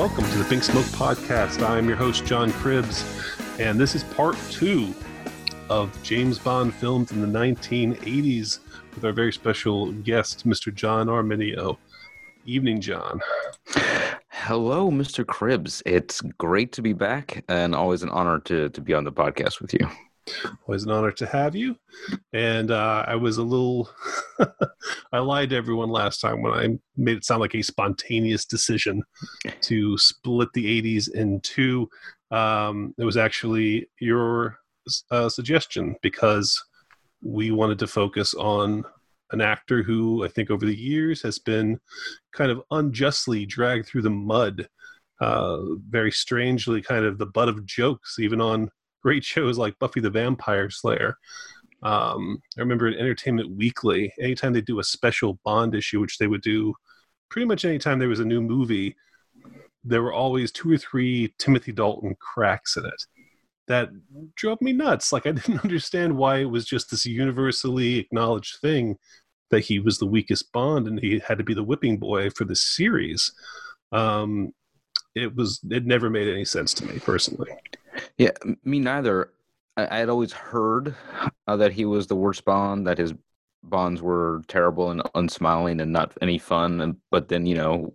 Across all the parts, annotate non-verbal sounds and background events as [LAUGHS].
welcome to the Pink Smoke Podcast. I'm your host, John Cribbs, and this is part two of James Bond films in the 1980s with our very special guest, Mr. John Arminio. Evening, John. Hello, Mr. Cribbs. It's great to be back and always an honor to, to be on the podcast with you. Always an honor to have you. And uh, I was a little, [LAUGHS] I lied to everyone last time when I made it sound like a spontaneous decision to split the 80s in two. Um, it was actually your uh, suggestion because we wanted to focus on an actor who I think over the years has been kind of unjustly dragged through the mud, uh, very strangely, kind of the butt of jokes, even on great shows like Buffy the Vampire Slayer. Um, I remember in Entertainment Weekly, anytime they do a special Bond issue, which they would do pretty much anytime there was a new movie, there were always two or three Timothy Dalton cracks in it that drove me nuts. Like I [LAUGHS] didn't understand why it was just this universally acknowledged thing that he was the weakest Bond and he had to be the whipping boy for the series. Um, it was it never made any sense to me personally. Yeah, me neither. I, had always heard uh, that he was the worst Bond, that his bonds were terrible and unsmiling and not any fun and but then you know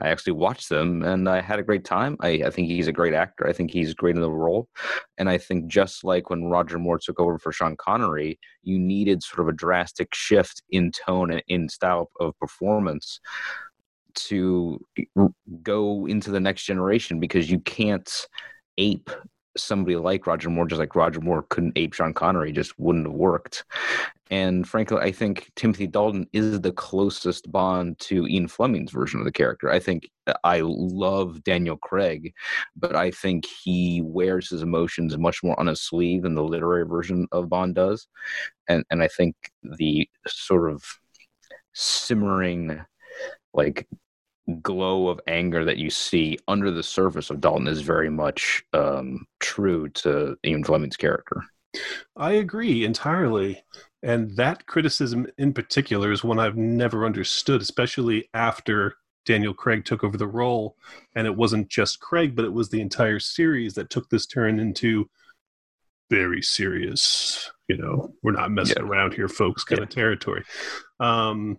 i actually watched them and i had a great time. I, I think he's a great actor. I think he's great in the role. And i think just like when roger moore took over for sean connery you needed sort of a drastic shift in tone and in style of performance to go into the next generation because you can't ape somebody like Roger Moore, just like Roger Moore couldn't ape Sean Connery, just wouldn't have worked. And frankly, I think Timothy Dalton is the closest Bond to Ian Fleming's version of the character. I think I love Daniel Craig, but I think he wears his emotions much more on his sleeve than the literary version of Bond does. And and I think the sort of simmering like glow of anger that you see under the surface of Dalton is very much um, true to Ian Fleming's character. I agree entirely. And that criticism in particular is one I've never understood, especially after Daniel Craig took over the role. And it wasn't just Craig, but it was the entire series that took this turn into very serious, you know, we're not messing yeah. around here, folks, kind yeah. of territory. Um,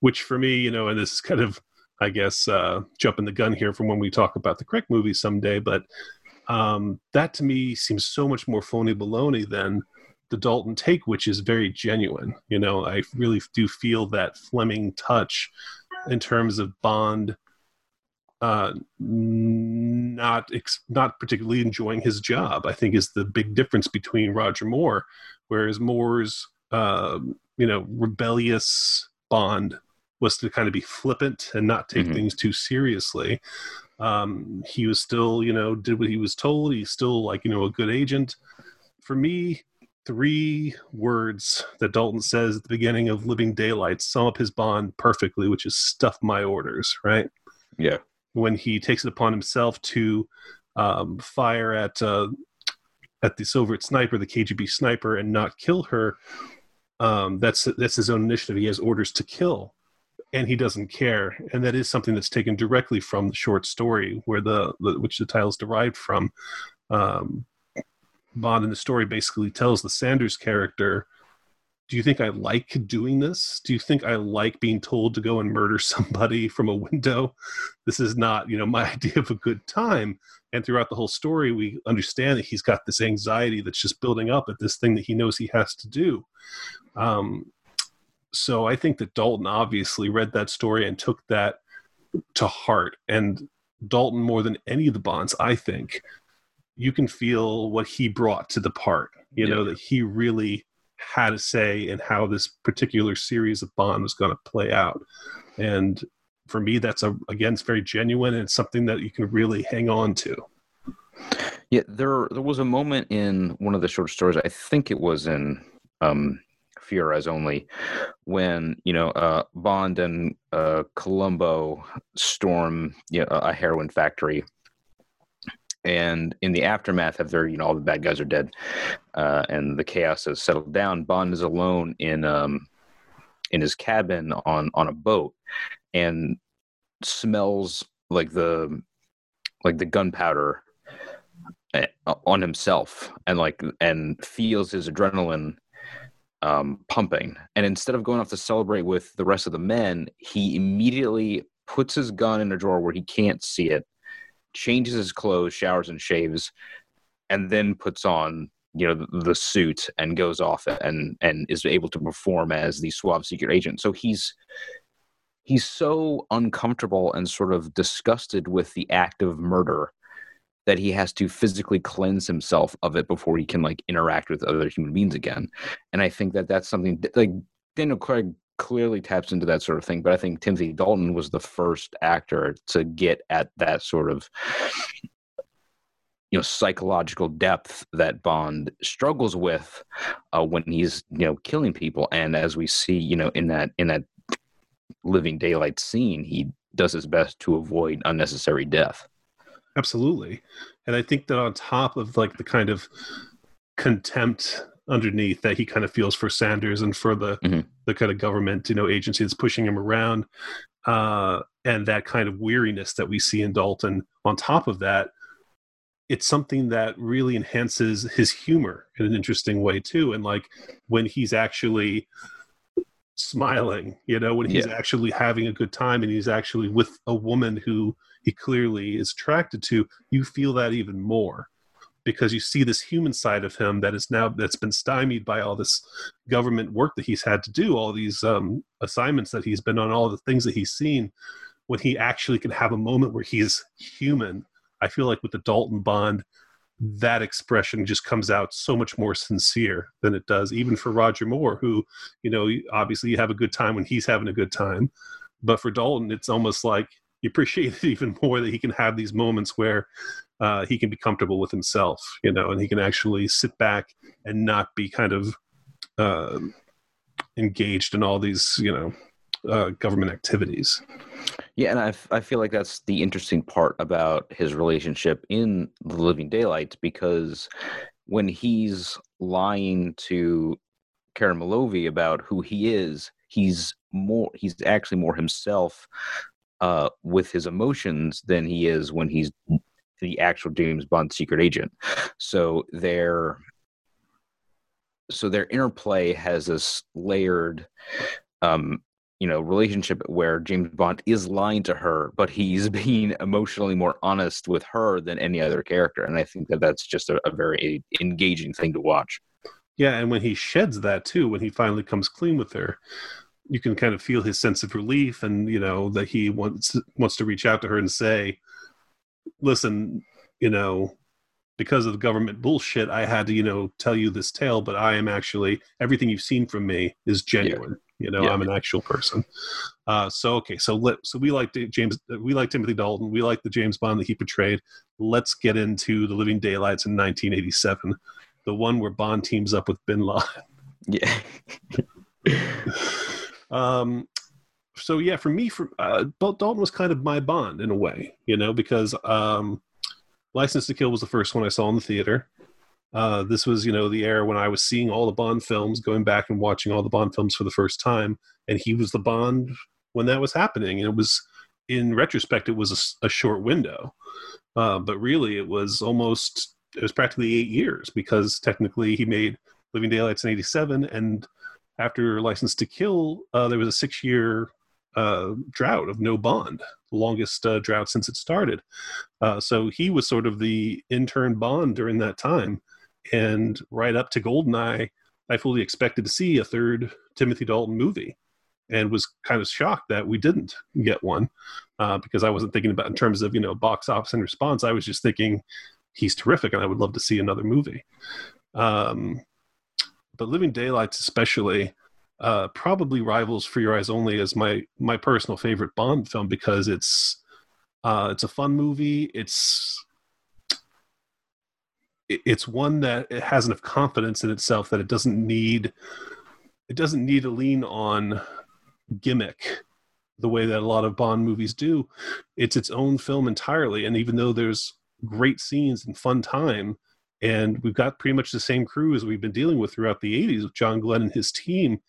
which for me, you know, and this is kind of I guess, uh, jumping the gun here from when we talk about the Craig movie someday, but um, that to me seems so much more phony baloney than the Dalton take, which is very genuine. You know, I really do feel that Fleming touch in terms of Bond uh, not ex- not particularly enjoying his job. I think is the big difference between Roger Moore, whereas Moore's uh, you know rebellious Bond was to kind of be flippant and not take mm-hmm. things too seriously. Um, he was still, you know, did what he was told. He's still like, you know, a good agent. For me, three words that Dalton says at the beginning of Living Daylight sum up his bond perfectly, which is stuff my orders, right? Yeah. When he takes it upon himself to um, fire at uh, at the Soviet sniper, the KGB sniper, and not kill her, um, that's that's his own initiative. He has orders to kill and he doesn't care and that is something that's taken directly from the short story where the, the which the title is derived from. Um, bond in the story basically tells the saunders character do you think i like doing this? Do you think i like being told to go and murder [LAUGHS] somebody from a window? This is not you know my [LAUGHS] idea of a good time. And throughout the whole story we understand that he's got this anxiety that's just building up at this thing that he knows he has to do. Um, so I think that Dalton obviously read that story and took that to heart. And Dalton, more than any of the Bonds, I think, you can feel what he brought to the part. You yeah. know, that he really had a say in how this particular series of Bond was going to play out. And for me, that's a again, it's very genuine and it's something that you can really hang on to. Yeah, there there was a moment in one of the short stories. I think it was in um, Fear Eyes Only, when you know uh, Bond and uh, Colombo storm you know, a heroin factory, and in the aftermath of their, you know, all the bad guys are dead, uh, and the chaos has settled down. Bond is alone in um, in his cabin on on a boat, and smells like the like the gunpowder eh, on himself and like and feels his adrenaline um, pumping. And instead of going off to celebrate with the rest of the men, he immediately puts his gun in a drawer where he can't see it, changes his clothes, showers and shaves, and then puts on you know the, the suit and goes off and and is able to perform as the suave secret agent. So he's he's so uncomfortable and sort of disgusted with the act of murder that he has to physically cleanse himself of it before he can like interact with other human beings again and i think that that's something like daniel craig clearly taps into that sort of thing but i think timothy dalton was the first actor to get at that sort of you know psychological depth that bond struggles with uh, when he's you know killing people and as we see you know in that in that living daylight scene, he does his best to avoid unnecessary death. Absolutely. And I think that on top of like the kind of contempt underneath that he kind of feels for Saunders and for the mm-hmm. the kind of government, you know, agency that's pushing him around, uh, and that kind of weariness that we see in Dalton. On top of that, it's something that really enhances his humor in an interesting way too. And like when he's actually smiling, you know, when he's yeah. actually having a good time and he's actually with a woman who he clearly is attracted to, you feel that even more because you see this human side of him that is now that's been stymied by all this government work that he's had to do, all these um, assignments that he's been on, all the things that he's seen. When he actually can have a moment where he's human, I feel like with the Dalton Bond, that expression just comes out so much more sincere than it does even for Roger Moore, who, you know, obviously you have a good time when he's having a good time. But for Dalton, it's almost like you appreciate it [LAUGHS] even more that he can have these moments where uh, he can be comfortable with himself, you know, and he can actually sit back and not be kind of uh, engaged in all these, you know, uh, government activities. Yeah, and I, f- I feel like that's the interesting part about his relationship in The Living Daylights because when he's lying to Karen Milovy about who he is, he's more he's actually more himself uh, with his emotions than he is when he's the actual James Bond secret agent. So their so their interplay has this layered um, you know relationship where James Bond is lying to her, but he's [LAUGHS] being emotionally more honest with her than any other character, and I think that that's just a, a very engaging thing to watch. Yeah, and when he sheds that too, when he finally comes clean with her, you can kind of feel his sense of relief, and you know that he wants wants to reach out to her and say, "Listen, you know." Because of the government bullshit, I had to, you know, tell you this tale, but I am actually everything you've seen from me is genuine. You know, yeah. I'm an actual person. Uh, so okay, so let so we like James, we like Timothy Dalton, we like the James Bond that he portrayed. Let's get into the Living Daylights in 1987, the one where Bond teams up with Bin Laden. Yeah. [LAUGHS] [LAUGHS] um. So yeah, for me, for uh, Dalton was kind of my Bond in a way, you know, because um, License to Kill was the first one I saw in the theater. Uh, this was, you know, the era when I was seeing all the Bond films, going back and watching all the Bond films for the first time, and he was the Bond when that was happening. And it was, in retrospect, it was a, a short window, uh, but really, it was almost, it was practically eight years because technically he made Living Daylights in '87, and after License to Kill, uh, there was a six-year uh, drought of no Bond, the longest uh, drought since it started. Uh, so he was sort of the intern Bond during that time and right up to Goldeneye, I fully expected to see a third Timothy Dalton movie, and was kind of shocked that we didn't get one uh, because I wasn't thinking about in terms of you know box office and response. I was just thinking he's terrific, and I would love to see another movie. Um, but Living Daylights, especially, uh, probably rivals For Your Eyes Only as my my personal favorite Bond film because it's uh, it's a fun movie. It's it's one that it has enough confidence in itself that it doesn't need it doesn't need to lean on gimmick the way that a lot of Bond movies do. It's its own film entirely, and even though there's great scenes and fun time, and we've got pretty much the same crew as we've been dealing with throughout the '80s with John Glen and his team.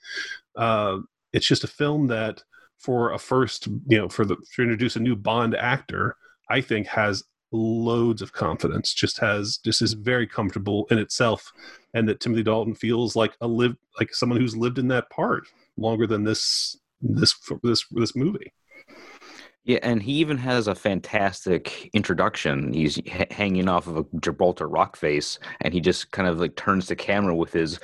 Uh, it's just a film that, for a first, you know, for the to introduce a new Bond actor, I think has loads of confidence. Just has just is very comfortable in itself, and that Timothy Dalton feels like a live like someone who's lived in that part longer than this this this this movie. Yeah, and he even has a fantastic introduction. He's h- hanging off of a Gibraltar rock face, and he just kind of like turns the camera with his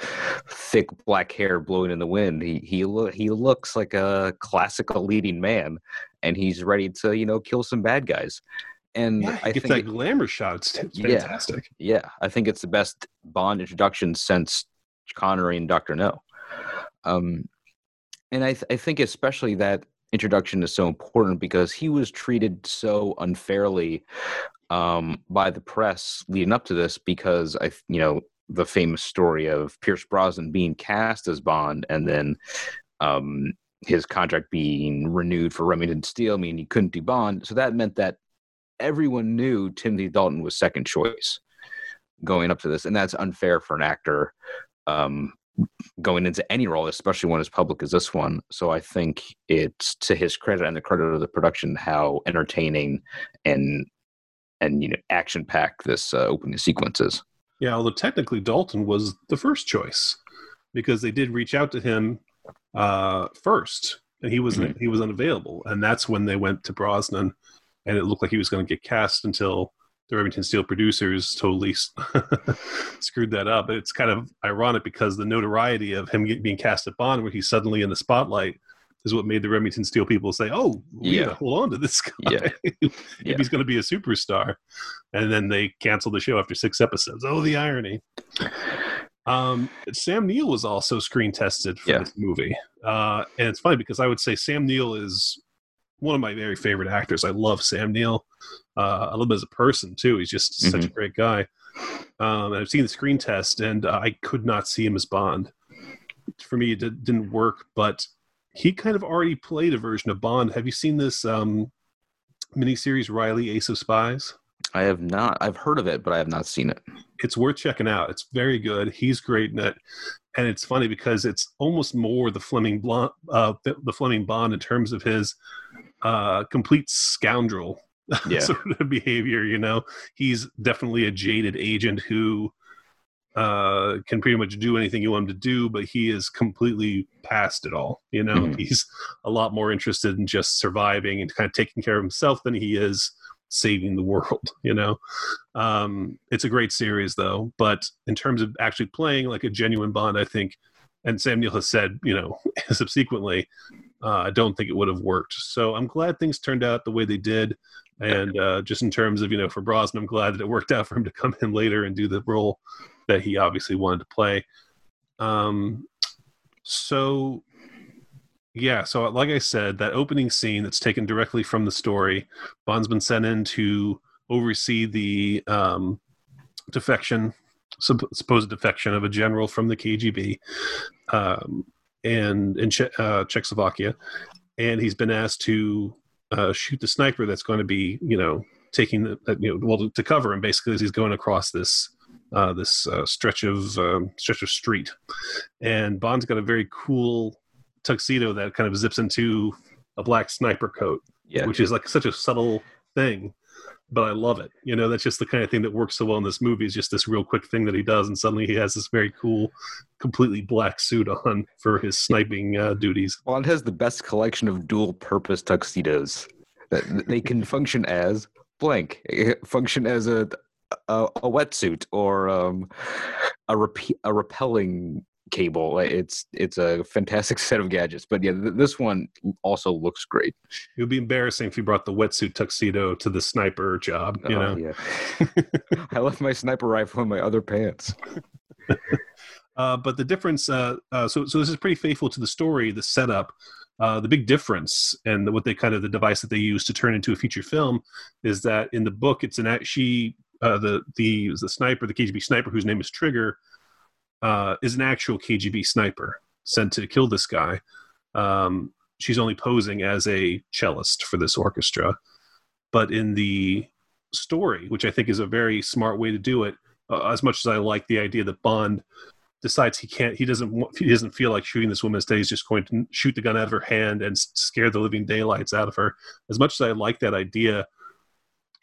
thick black hair blowing in the wind. He he lo- he looks like a classical leading man, and he's ready to you know kill some bad guys. And Yeah, I think that it- glamour shot. It's, it's Yeah. fantastic. yeah, I think it's the best Bond introduction since Connery and Doctor No. Um, and I, th- I think especially that introduction is so important because he was treated so unfairly um, by the press leading up to this because I, you know, the famous story of Pierce Brosnan being cast as Bond and then um, his contract being renewed for Remington Steele, meaning he couldn't do Bond. So that meant that everyone knew Timothy Dalton was second choice going up to this, and that's unfair for an actor um, going into any role, especially one as public as this one. So I think it's to his credit and the credit of the production how entertaining and and you know action packed this uh, opening sequence is. Yeah, although technically Dalton was the first choice because they did reach out to him uh, first, and he was Mhm. he was unavailable, and that's when they went to Brosnan, and it looked like he was going to get cast until the Remington Steele producers totally [LAUGHS] screwed that up. It's kind of ironic because the notoriety of him being cast at Bond, where he's suddenly in the spotlight, is what made the Remington Steele people say, "Oh, we Yeah. gotta hold on to this [LAUGHS] guy Yeah. [LAUGHS] if Yeah. he's going to be a superstar." And then they canceled the show after six episodes. Oh, the irony! Um, Sam Neill was also screen tested for Yeah. this movie, uh, and it's funny because I would say Sam Neill is one of my very favorite actors. I love Sam Neill. Uh, I love him as a person too. He's just such a great guy. Um, and I've seen the screen test, and uh, I could not see him as Bond. For me, it did, didn't work. But he kind of already played a version of Bond. Have you seen this um, miniseries, Reilly Ace of Spies? I have not. I've heard of it, but I have not seen it. it's worth checking out. It's very good. He's great in it, and it's funny because it's almost more the Fleming Blunt, uh, the Fleming Bond in terms of his uh, complete scoundrel [LAUGHS] Yeah. sort of behavior. You know, he's definitely a jaded agent who uh, can pretty much do anything you want him to do, but he is completely past it all. You know, Mhm. he's a lot more interested in just surviving and kind of taking care of himself than he is saving the world. [LAUGHS] You know, um, it's a great series though. But in terms of actually playing like a genuine Bond, I think, and Sam Neill has said, you know, [LAUGHS] subsequently, uh, I don't think it would have worked. So I'm glad things turned out the way they did. And uh, just in terms of, you know, for Brosnan, I'm glad that it worked out for him to come in later and do the role that he obviously wanted to play. Um, so, yeah, so like I said, that opening scene that's taken directly from the story, Bond's been sent in to oversee the um, defection, supposed defection of a general from the KGB um, and in che- uh, Czechoslovakia. And he's been asked to uh, shoot the sniper that's going to be, you know, taking the, uh, you know, well, to cover him basically as he's going across this uh, this uh, stretch of um, stretch of street, and Bond's got a very cool tuxedo that kind of zips into a black sniper coat, Yeah. which is like such a subtle thing, but I love it. You know, that's just the kind of thing that works so well in this movie. Is just this real quick thing that he does, and suddenly he has this very cool, completely black suit on [LAUGHS] for his sniping uh, duties. Bond has the best collection of dual-purpose tuxedos. That they can function as blank, eh, function as a a, a wetsuit or um, a repe- a repelling cable. It's it's a fantastic [LAUGHS] set of gadgets. But yeah, th- this one also looks great. It would be embarrassing if you brought the wetsuit tuxedo to the sniper job. You Oh, know, yeah. [LAUGHS] [LAUGHS] I left my sniper rifle in my other pants. Uh, but the difference, uh, uh, so so this is pretty faithful to the story, the setup. Uh, the big difference and what they kind of the device that they use to turn into a feature film is that in the book it's an she uh, the the the sniper the KGB sniper whose name is Trigger uh, is an actual KGB sniper sent to kill this guy. Um, she's only posing as a cellist for this orchestra, but in the story, which I think is a very smart way to do it, uh, as much as I like the idea that Bond decides he can't he doesn't he doesn't feel like shooting this woman instead he's just going to shoot the gun out of her hand and scare the living daylights out of her as much as i like that idea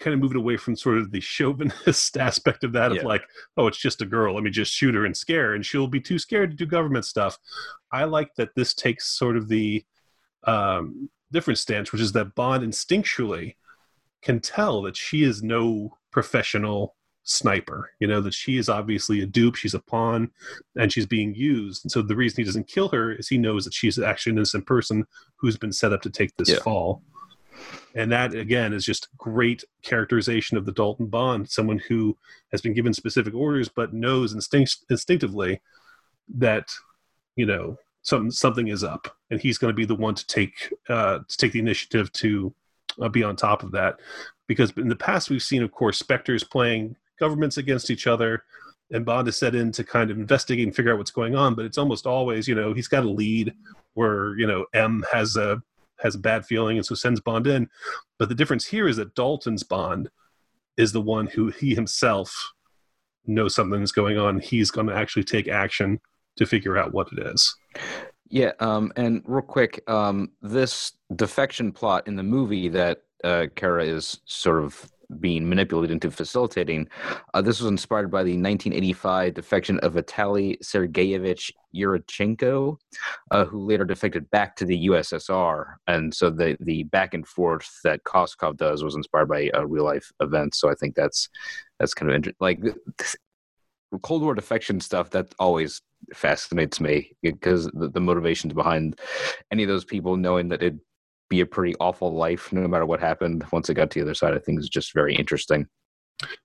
kind of moving away from sort of the chauvinist [LAUGHS] aspect of that Yeah. of like, oh, it's just a girl. Let me just shoot her and scare her, and she'll be too scared to do government stuff. I like that this takes sort of the um, different stance, which is that Bond instinctually can tell that she is no professional sniper. You know that she is obviously a dupe. She's a pawn, and she's being used. And so the reason he doesn't kill her is he knows that she's actually an innocent person who's been set up to take this Yeah. fall. And that again is just great characterization of the Dalton Bond, someone who has been given specific orders but knows instinct- instinctively that you know some something is up, and he's going to be the one to take uh, to take the initiative to uh, be on top of that. Because in the past we've seen, of course, specters playing governments against each other, and Bond is set in to kind of investigate and figure out what's going on. But it's almost always, you know, he's got a lead where you know M has a has a bad feeling and so sends Bond in. But the difference here is that Dalton's Bond is the one who he himself knows something is going on. He's going to actually take action to figure out what it is. Yeah, um, and real quick, um, this defection plot in the movie that uh, Kara is sort of being manipulated into facilitating, uh, this was inspired by the 1985 defection of Vitaly Sergeyevich Yurchenko, uh, who later defected back to the USSR. And so the the back and forth that Koskov does was inspired by uh, real life events. So I think that's that's kind of interesting. Like Cold War defection stuff that always fascinates me because the, the motivations behind any of those people knowing that it'd be a pretty awful life no matter what happened once it got to the other side, I think is just very interesting.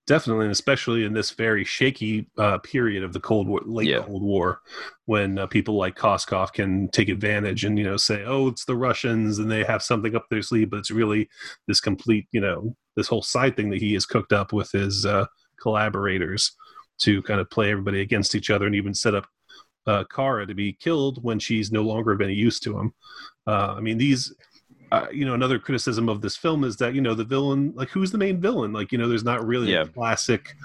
Definitely, and especially in this very shaky uh, period of the Cold War, late Yeah. Cold War, when uh, people like Koskov can take advantage and you know say, "Oh, it's the Russians," and they have something up their sleeve, but it's really this complete, you know, this whole side thing that he has cooked up with his uh, collaborators to kind of play everybody against each other, and even set up uh, Kara to be killed when she's no longer of any use to him. Uh, I mean, these uh, you know, another criticism of this film is that you know the villain, like who's the main villain? Like you know, there's not really Yeah. a classic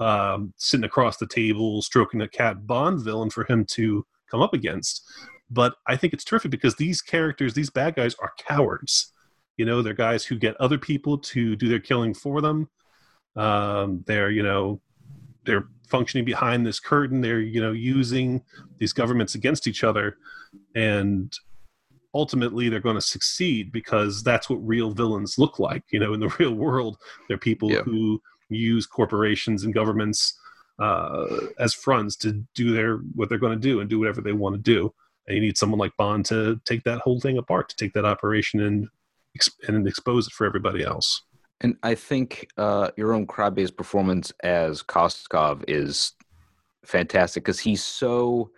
um, sitting across the table stroking a cat Bond villain for him to come up against. But I think it's terrific because these characters, these bad guys, are cowards. You know, they're guys who get other people to do their killing for them. Um, they're you know, they're functioning behind this curtain. They're you know using these governments against each other, and ultimately they're going to succeed because that's what real villains look like you know in the [LAUGHS] real world. They're people Yeah. who use corporations and governments uh, as fronts to do their what they're going to do and do whatever they want to do. And you need someone like bond to take that whole thing apart to take that operation and and expose it for everybody else. And I think uh, Jeroen Krabbé's performance as Koskov is fantastic because he's so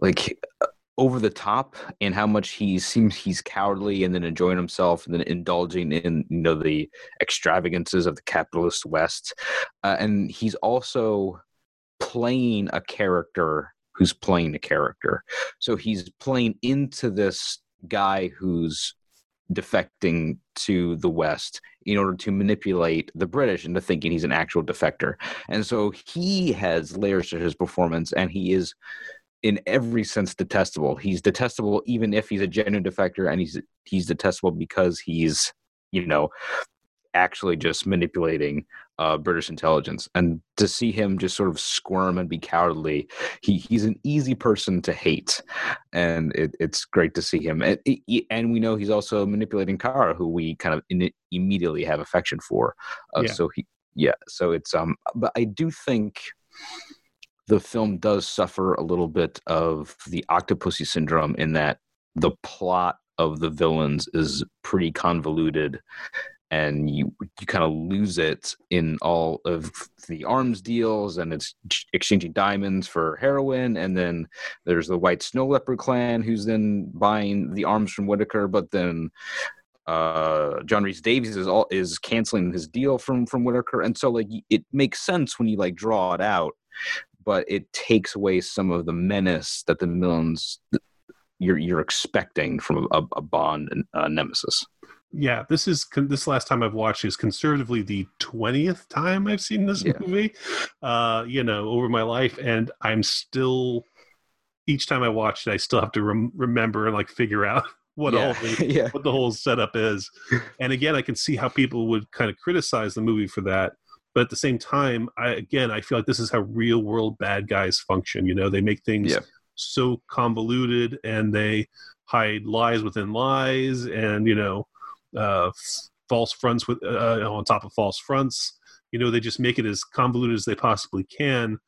like uh, over the top and how much he seems he's cowardly and then enjoying himself and then indulging in you know the extravagances of the capitalist West, uh, and he's also playing a character who's playing a character. So he's playing into this guy who's defecting to the West in order to manipulate the British into thinking he's an actual defector. And so he has layers to his performance, and he is in every sense detestable. He's detestable even if he's a genuine defector, and he's he's detestable because he's you know actually just manipulating uh, British intelligence. And to see him just sort of squirm and be cowardly, he he's an easy person to hate, and it, it's great to see him. And, and we know he's also manipulating Kara, who we kind of in, immediately have affection for. Uh, Yeah. So he, yeah. So it's um, but I do think the film does suffer a little bit of the Octopussy syndrome in that the plot of the villains is pretty convoluted and you you kind of lose it in all of the arms deals and it's exchanging diamonds for heroin and then there's the white snow leopard clan who's then buying the arms from Whitaker but then uh John Rhys-Davies is all is canceling his deal from from Whitaker. And so like it makes sense when you like draw it out but it takes away some of the menace that the villains you're you're expecting from a, a Bond and uh, nemesis. yeah this is this last time i've watched is conservatively the 20th time i've seen this Yeah. movie uh you know over my life and i'm still each time i watch it i still have to rem- remember and like figure out [LAUGHS] what yeah. all the, [LAUGHS] yeah. what the whole setup is. And again, I can see how people would kind of criticize the movie for that. But at the same time, I again I feel like this is how real world bad guys function. You know, they make things Yeah. so convoluted and they hide lies within lies and you know uh, false fronts with uh, on top of false fronts. You know, they just make it as convoluted as they possibly can.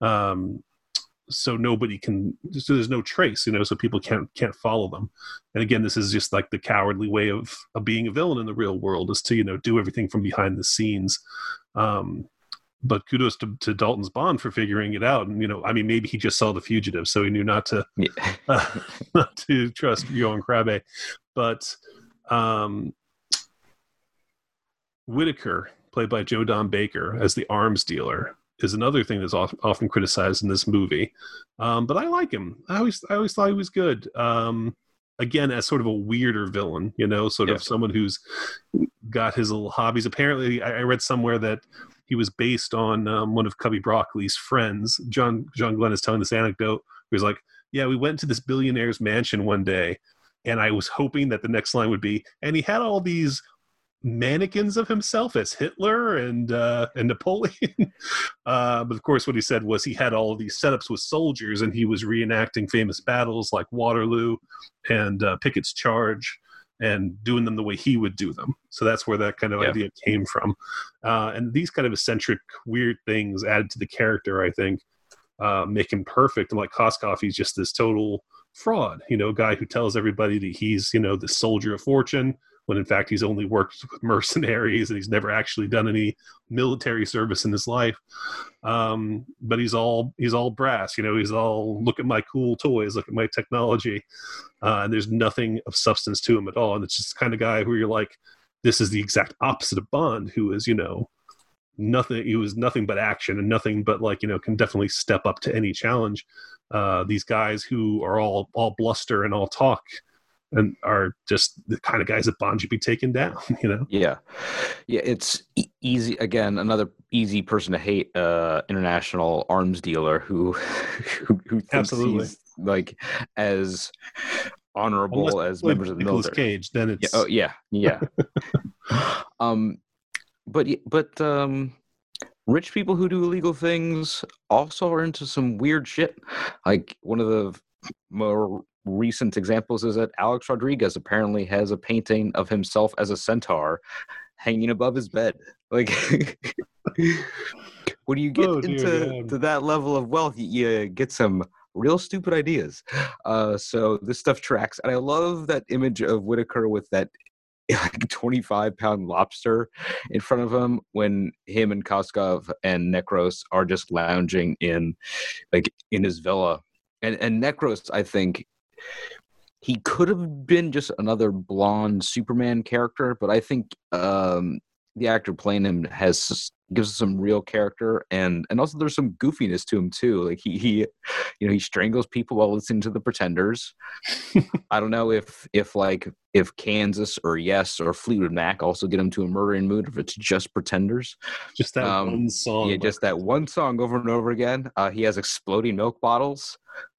Um, so nobody can so there's no trace you know so people can't can't follow them and again this is just like the cowardly way of of being a villain in the real world is to you know do everything from behind the scenes um but kudos to, to dalton's bond for figuring it out and you know i mean maybe he just saw the fugitive so he knew not to Yeah. [LAUGHS] uh, not to trust Jeroen Krabbé. But um, Whitaker, played by Joe Don Baker as the arms dealer, is another thing that's of- often criticized in this movie. Um, but I like him. I always I always thought he was good. Um, again, as sort of a weirder villain, you know, sort Yeah. of someone who's got his little hobbies. Apparently, I, I read somewhere that he was based on um, one of Cubby Broccoli's friends. John John Glen is telling this anecdote. He was like, "Yeah, we went to this billionaire's mansion one day, and I was hoping that the next line would be, and he had all these mannequins of himself as Hitler and uh, and Napoleon. [LAUGHS] uh, but of course, what he said was he had all these setups with soldiers, and he was reenacting famous battles like Waterloo and uh, Pickett's Charge, and doing them the way he would do them. So that's where that kind of Yeah. idea came from. Uh, and these kind of eccentric, weird things added to the character, I think, uh, make him perfect. And like Koskov, he's just this total fraud, you know, guy who tells everybody that he's, you know, the soldier of fortune, when in fact he's only worked [LAUGHS] with mercenaries and he's never actually done any military service in his life. Um, but he's all he's all brass, you know, he's all look at my cool toys, look at my technology, uh, and there's nothing of substance to him at all. And it's just the kind of guy who you're like, this is the exact opposite of Bond, who is, you know, nothing he was nothing but action and nothing but like you know can definitely step up to any challenge uh these guys who are all all bluster and all talk and are just the kind of guys that bond should be taken down [LAUGHS] you know Yeah, yeah. It's e- easy. Again, another easy person to hate. Uh, international arms dealer who [LAUGHS] who, who Absolutely. like as honorable Unless as members of the Nicolas military. cage then Yeah, it's oh yeah, yeah. [LAUGHS] um, but but um, rich people who do illegal things also are into some weird shit. Like one of the more recent examples is that Alex Rodriguez apparently has a painting of himself as a centaur hanging above his bed. Like. [LAUGHS] When you get Oh, into to that level of wealth, you, you get some real stupid ideas. Uh, so this stuff tracks, and I love that image of Whitaker with that [LAUGHS] like 25 pound lobster in front of him when him and Koskov and Necros are just lounging in like in his villa. And and Necros, I think he could have been just another blonde Superman character, but I think um the actor playing him has gives some real character and and also there's some goofiness to him too. Like he he you know he strangles people while listening to the pretenders. [LAUGHS] I don't know if if like if kansas or yes or fleetwood mac also get him to a murdering mood if it's just pretenders. Just that um, one song. yeah just that one song over and over again. Uh, he has exploding milk bottles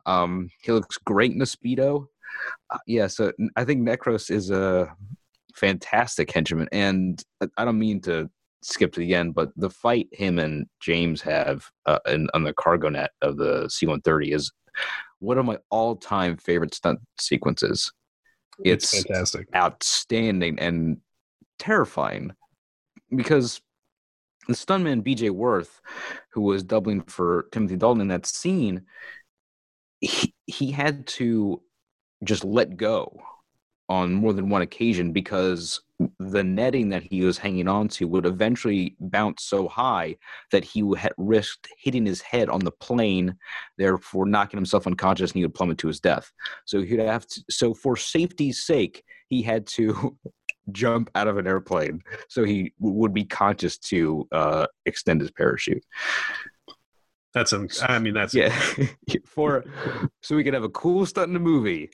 um he looks great in a speedo. Uh, yeah so I think necros is a fantastic henchman and I- i don't mean to skip to the end but the fight him and james have uh, in, on the cargo net of the c-130 is one of my all-time favorite stunt sequences. It's, it's fantastic. outstanding and terrifying because the stuntman BJ Worth, who was doubling for Timothy Dalton in that scene, he, had to just let go on more than one occasion because the netting that he was hanging on to would eventually bounce so high that he would had risked hitting his head on the plane, therefore knocking himself unconscious and he would plummet to his death. So he'd have to, so for safety's sake, he had to [LAUGHS] jump out of an airplane so he would be conscious to uh, extend his parachute. That's a, i mean that's Yeah, [LAUGHS] [LAUGHS] for so we could have a cool stunt in the movie.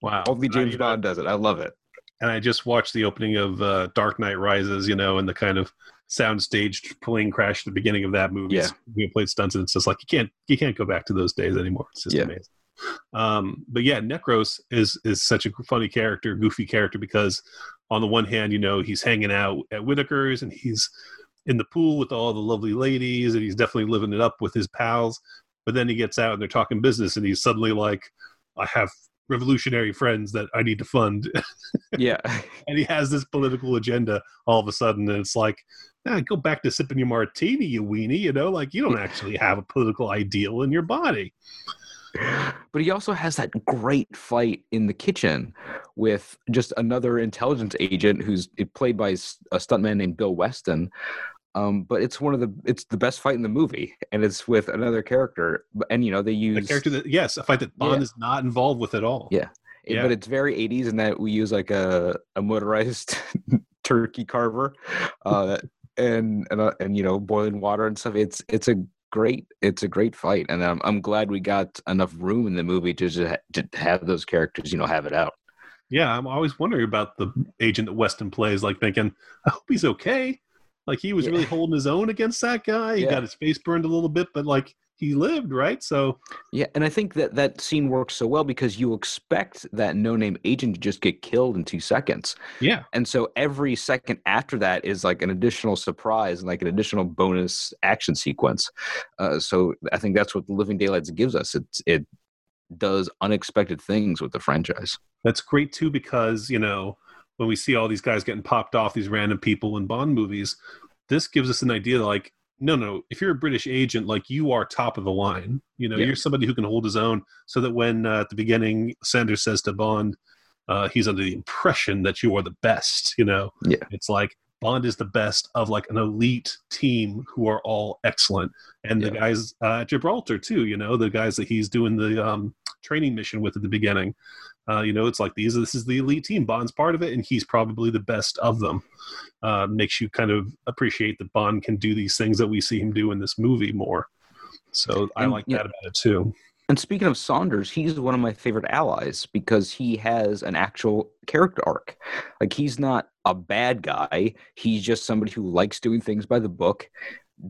wow Only I- James know, Bond does it. I love it. and I just watched the opening of uh, Dark Knight Rises, you know, and the kind of soundstage plane crash at the beginning of that movie. Yeah. we played stunts, and it's just like you can't you can't go back to those days anymore. It's just Yeah. amazing. Um, but yeah, Necros is is such a funny character, goofy character because on the one hand, you know, he's hanging out at Whitaker's and he's in the pool with all the lovely ladies and he's definitely living it up with his pals. But then he gets out and they're talking business and he's suddenly like, I have revolutionary friends that I need to fund. [LAUGHS] Yeah. and he has this political agenda all of a sudden. And it's like, ah, go back to sipping your martini, you weenie. You know, like you don't actually have a political ideal in your body. But he also has that great fight in the kitchen with just another intelligence agent who's played by a stuntman named Bill Weston. Um, but it's one of the it's the best fight in the movie, and it's with another character. And you know they use A character that, yes, a fight that Bond Yeah. is not involved with at all. Yeah. It- Yeah. but it's very 80s in that we use like a, a motorized [LAUGHS] turkey carver uh and and, uh, and you know boiling water and stuff it's it's a great it's a great fight and i'm, I'm glad we got enough room in the movie to, just to have those characters you know have it out Yeah, I'm always wondering about the agent that Weston plays, like thinking, I hope he's okay. Like he was Yeah. really holding his own against that guy. He Yeah. got his face burned a little bit, but like he lived, right? So yeah and i think that that scene works so well because you expect that no name agent to just get killed in two seconds yeah, and so every second after that is like an additional surprise and like an additional bonus action sequence uh, so i think that's what the living daylights gives us it it does unexpected things with the franchise that's great too because you know when we see all these guys getting popped off, these random people in Bond movies, this gives us an idea like. No, no. If you're a British agent, like you are top of the line. You know, Yeah. you're somebody who can hold his own. So that when uh, at the beginning Saunders says to Bond, uh, he's under the impression that you are the best. You know, Yeah. it's like Bond is the best of like an elite team who are all excellent, and the guys uh, at Gibraltar too. You know, the guys that he's doing the um, training mission with at the beginning. Uh, you know, it's like these. This is the elite team. Bond's part of it, and he's probably the best of them. Uh, makes you kind of appreciate that Bond can do these things that we see him do in this movie more. So I And, like yeah. that about it too. and speaking of saunders he's one of my favorite allies because he has an actual character arc like he's not a bad guy he's just somebody who likes doing things by the book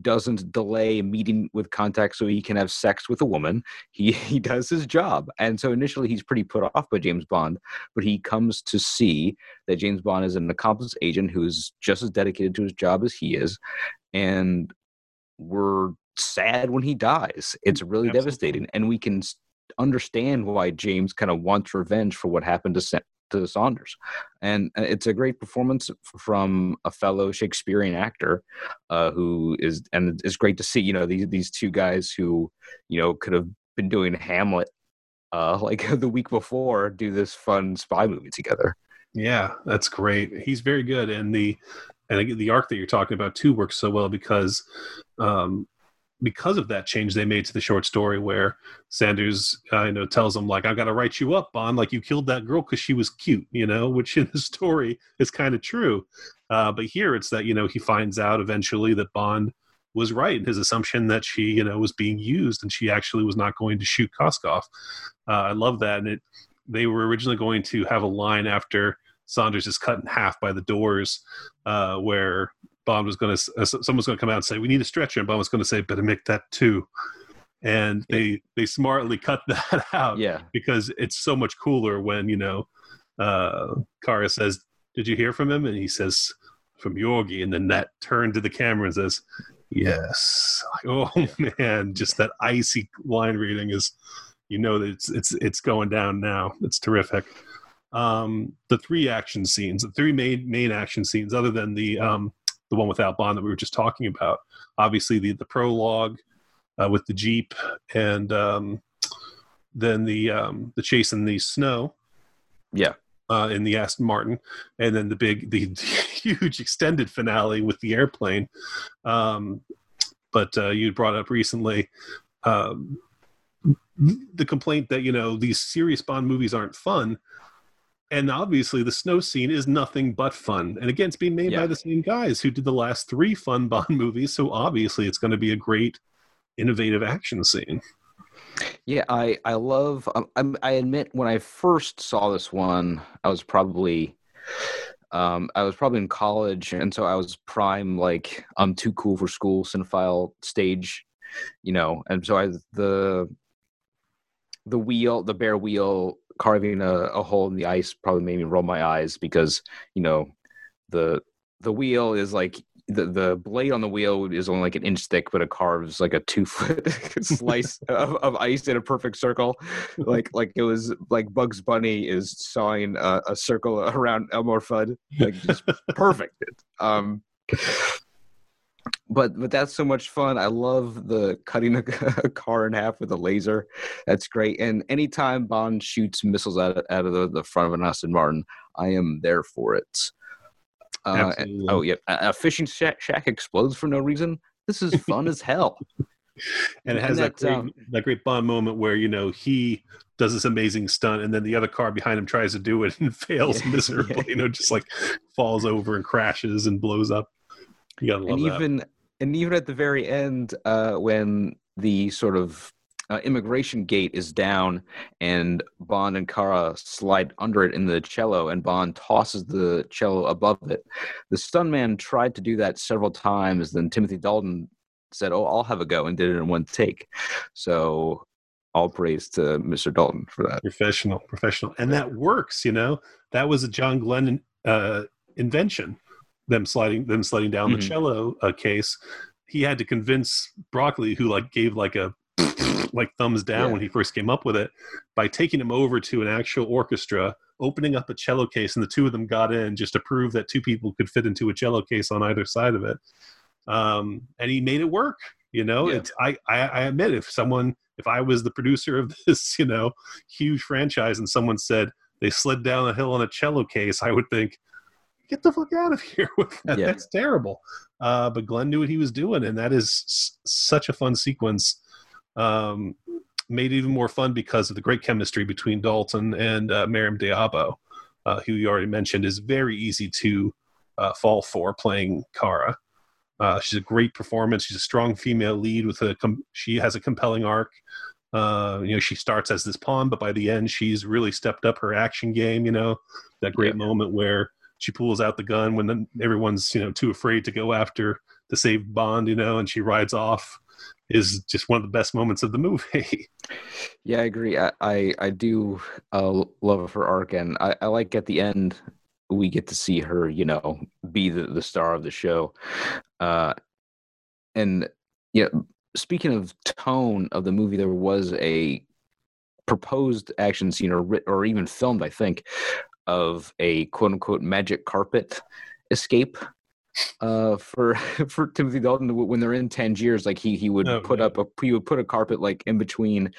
doesn't delay meeting with contact so he can have sex with a woman. He [LAUGHS] he does his job. And so initially he's pretty put off by James Bond, but he comes to see that James Bond is an accomplice agent who's just as dedicated to his job as he is. And we're sad when he dies. It's really Absolutely. devastating. And we can understand why James kind of wants revenge for what happened to to Saunders. And uh, it's a great performance from a fellow Shakespearean actor uh, who is, and it's great to see, you know, these, these two guys who, you know, could have been doing Hamlet uh, [LAUGHS] like the week before do this fun spy movie together. Yeah, that's great. He's very good, and the and the arc that you're talking about too works so well because um, because of that change they made to the short story where Saunders, uh, you know, tells him like, "I've got to write you up, Bond. Like you killed that girl because she was cute," you know, [LAUGHS] which in the story is kind of true. Uh, but here it's that you know he finds out eventually that Bond was right in his assumption that she, you know, was being used and she actually was not going to shoot Koskov. Uh, I love that, and it. They were originally going to have a line after Saunders is cut in half by the doors, uh, where Bond was going to, uh, someone's going to come out and say, "We need a stretcher," and Bond was going to say, "Better make that too." And they they smartly [LAUGHS] cut that out Yeah. because it's so much cooler when you know uh, Kara says, "Did you hear from him?" And he says, "From Yorgi," and then that turned to the camera and says, "Yes." Like, oh [LAUGHS] man, just that icy line reading is, you know, that it's it's it's going down now. It's terrific. Um, the three action scenes, the three main main action scenes, other than the um, the one without Bond that we were just talking about. Obviously, the the prologue uh, with the jeep and um, then the um, the chase in the snow Yeah. uh, in the Aston Martin, and then the big, [LAUGHS] the, huge extended finale with the airplane. Um, but uh, you brought up recently um, the complaint that you know these serious Bond movies aren't fun, and obviously the snow scene is nothing but fun. And again, it's being made by the same guys who did the last three fun [LAUGHS] Bond movies, so obviously it's going to be a great, innovative action scene. Yeah, I I love. Um, I admit when I first saw this one, I was probably, um, I was probably in college, and so I was prime like I'm too cool for school cinephile stage, you know, and so I the the wheel, the bare wheel carving a, a hole in the ice probably made me roll my eyes because you know the the wheel is like the, the blade on the wheel is only like an inch thick, but it carves like a two foot [LAUGHS] slice [LAUGHS] of, of ice in a perfect circle. Like like it was like Bugs Bunny is sawing a, a circle around Elmer Fudd, like just [LAUGHS] perfect. Um, but but that's so much fun. I love the cutting a, [LAUGHS] a, car in half with a laser. That's great. And anytime Bond shoots missiles out of, out of the, the front of an Aston Martin, I am there for it. Uh, oh yeah, a, a fishing shack, shack, explodes for no reason. This is [LAUGHS] fun as hell. And it has and that, that, great, um, that great Bond moment where you know he does this amazing stunt, and then the other car behind him tries to do it and [LAUGHS] fails yeah, miserably. Yeah. You know, just like falls over and crashes and blows up. You gotta love and even that. and even at the very end, uh, when the sort of uh, immigration gate is down and Bond and Kara slide under it in the cello and Bond tosses the cello above it. The stuntman tried to do that several times. Then Timothy Dalton said, Oh, I'll have a go and did it in one take. So all praise to Mr. Dalton for that. Professional, professional. And that works, you know. That was a John Glen uh, invention. Them sliding them sliding down mm-hmm. the cello uh, case. He had to convince Broccoli, who like gave like a [SNIFFS] like thumbs down yeah. when he first came up with it by taking him over to an actual orchestra opening up a cello case and the two of them got in just to prove that two people could fit into a cello case on either side of it um, and he made it work you know yeah. it's I, I i admit if someone if i was the producer of [LAUGHS] this you know huge franchise and someone said they slid down a hill on a cello case i would think get the fuck out of here [LAUGHS] with that yeah. that's terrible uh, but glen knew what he was doing and that is s- such a fun sequence um, made even more fun because of the great chemistry between Dalton and uh, Maryam d'Abo, uh, who you already mentioned is very easy to uh, fall for playing Kara. Uh, she's a great performance. She's a strong female lead with a com- she has a compelling arc. Uh, you know, she starts as this pawn, but by the end, she's really stepped up her action game. You know, that great yeah. moment where she pulls out the gun when everyone's you know too afraid to go after to save Bond. You know, and she rides off is just one of the best moments of the movie. [LAUGHS] yeah, I agree. I I, I do uh, love her arc, and I, I like at the end we get to see her, you know, be the, the star of the show. Uh, and yeah, speaking of tone of the movie, there was a proposed action scene or or even filmed, I think, of a quote unquote magic carpet escape uh, for [LAUGHS] for Timothy Dalton when they're in Tangiers, like he he would oh, put up a he would put a carpet like in between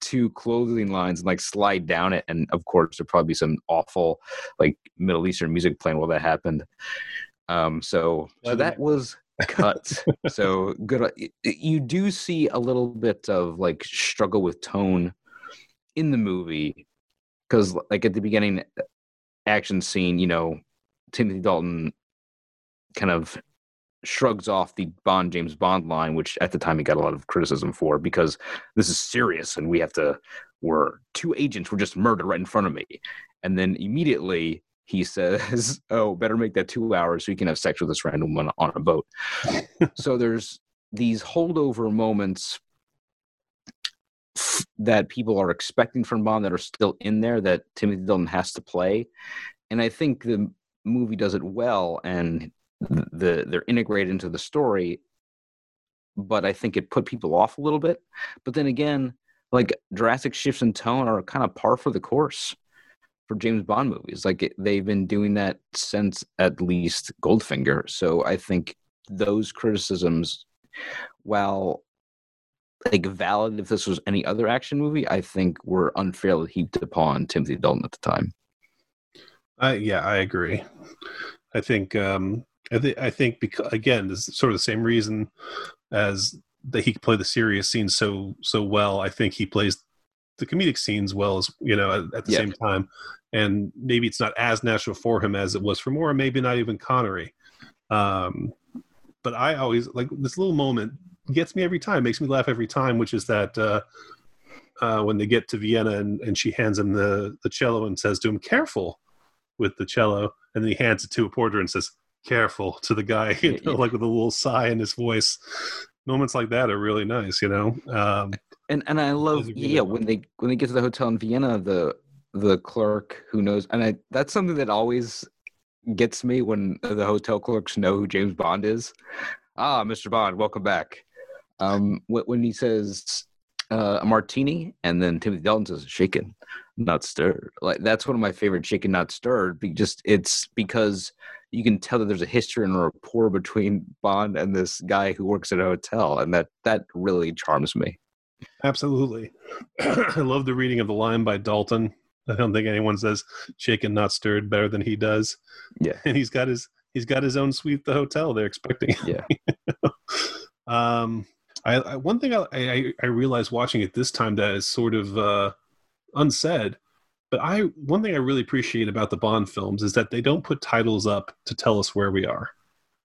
two clothing lines and like slide down it, and of course there'd probably be some awful like Middle Eastern music playing while that happened. Um, so so that was cut. [LAUGHS] so good. Uh, you do see a little bit of like struggle with tone in the movie because like at the beginning action scene, you know, Timothy Dalton kind of shrugs off the Bond James Bond line, which at the time he got a lot of criticism for because this is serious and we have to. We're two agents were just murdered right in front of me, and then immediately he says, [LAUGHS] "Oh, better make that two hours so you can have sex with this random one on a boat." [LAUGHS] so there's these holdover moments that people are expecting from Bond that are still in there that Timothy Dalton has to play, and I think the movie does it well and the they're integrated into the story but i think it put people off a little bit. But then again like drastic shifts in tone are kind of par for the course for james bond movies. Like they've been doing that since at least goldfinger. So i think those criticisms while like valid if this was any other action movie i think were unfairly heaped upon timothy dalton at the time uh, yeah i agree i think um I, th- I think because again, this is sort of the same reason as that he could play the serious scenes so so well. I think he plays the comedic scenes well as you know at, at the yeah. same time, and maybe it's not as natural for him as it was for Moore, maybe not even Connery. Um, but I always like this little moment gets me every time, makes me laugh every time, which is that uh, uh, when they get to Vienna and, and she hands him the the cello and says to him, "Careful." with the cello, and then he hands it to a porter and says, careful to the guy, [LAUGHS] you know, yeah. like with a little sigh in his voice. Moments like that are really nice, you know. Um, and and I love yeah when they when they get to the hotel in Vienna, the the clerk who knows, and I that's something that always gets me when the hotel clerks know who James Bond is. Ah, Mr. Bond, welcome back. Um, when he says uh, a martini, and then Timothy Dalton says shaken, not stirred. Like that's one of my favorite shaken, not stirred. Just it's because you can tell that there's a history and a rapport between Bond and this guy who works at a hotel, and that that really charms me. Absolutely, [CLEARS THROAT] I love the reading of the line by Dalton. I don't think anyone says shaken, not stirred better than he does. Yeah, and he's got his he's got his own suite at the hotel. They're expecting. Yeah. [LAUGHS] um, I, I, one thing I, I I realized watching it this time that is sort of uh, unsaid but I one thing I really appreciate about the Bond films is that they don't put titles up to tell us where we are.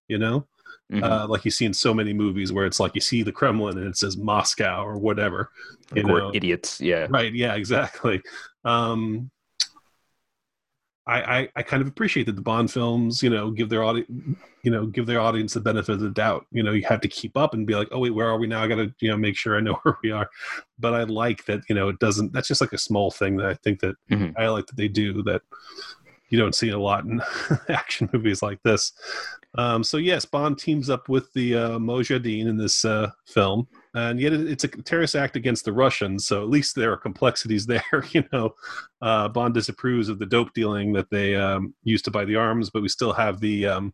You know, mm-hmm. uh, like you see in so many movies where it's like you see the Kremlin and it says Moscow or whatever. You know? idiots. Yeah. Right. Yeah. Exactly. Um, I, I, I kind of appreciate that the Bond films, you know, give their audience, you know, give their audience the benefit of the doubt. You know, you have to keep up and be like, oh wait, where are we now? I got to, you know, make sure I know [LAUGHS] where we are. But I like that, you know, it doesn't. That's just like a small thing that I think that mm-hmm. I like that they do that you don't see a lot in [LAUGHS] action movies like this. Um, so yes, Bond teams up with the uh, Mujahideen in this uh, film and yet it's a terrorist act against the Russians. So at least there are complexities [LAUGHS] there. You know, uh, Bond disapproves of the dope dealing that they um, used to buy the arms, but we still have the. Um,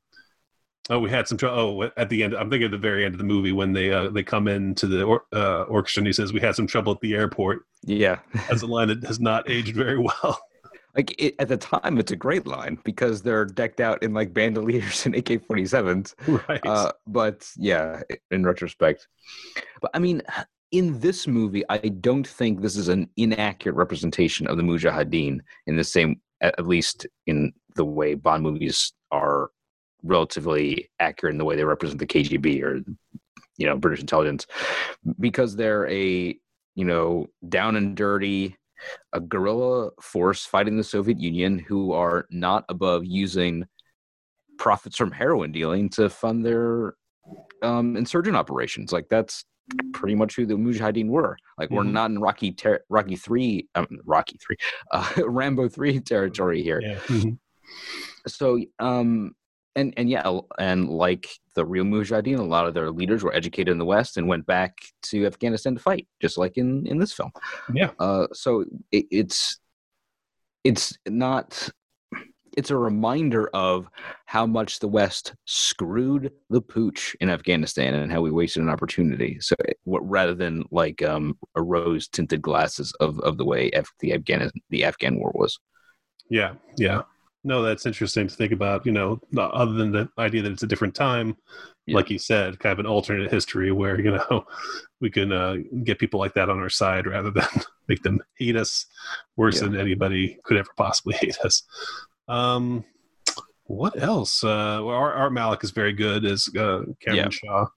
oh, we had some trouble. Oh, at the end, I'm thinking at the very end of the movie when they uh, they come into the or- uh, orchestra and he says we had some trouble at the airport. Yeah, that's a line that has not aged very [LAUGHS] well like it, at the time it's a great line because they're decked out in like bandoliers [LAUGHS] and ak-47s right. uh, but yeah in retrospect. But i mean in this movie i don't think this is an inaccurate representation of the mujahideen in the same at least in the way bond movies are relatively accurate in the way they represent the kgb or you know british intelligence because they're a you know down and dirty a guerrilla force fighting the Soviet Union who are not above using profits from heroin dealing to fund their um, insurgent operations. Like that's pretty much who the Mujahideen were. Like mm-hmm. we're not in Rocky ter- Rocky three, um, Rocky three, [LAUGHS] uh, Rambo three [LAUGHS] territory here. Yeah. Mm-hmm. So um, and and yeah, and like the real Mujahideen, a lot of their leaders were educated in the West and went back to Afghanistan to fight, just like in in this film. Yeah. Uh, so it, it's it's not it's a reminder of how much the West screwed the pooch in Afghanistan and how we wasted an opportunity. So rather than like um, a rose tinted glasses of, of the way the Afghan the Afghan war was. Yeah, yeah no, that's interesting to think about. You know, other than the idea that it's a different time, yeah. like you said, kind of an alternate history where you know [LAUGHS] we can uh, get people like that on our side rather than [LAUGHS] make them hate us worse yeah. than anybody could ever possibly [LAUGHS] hate us. Um, what else? Uh, well, Art, Art Malik is very good as uh, Kamran yeah. Shah.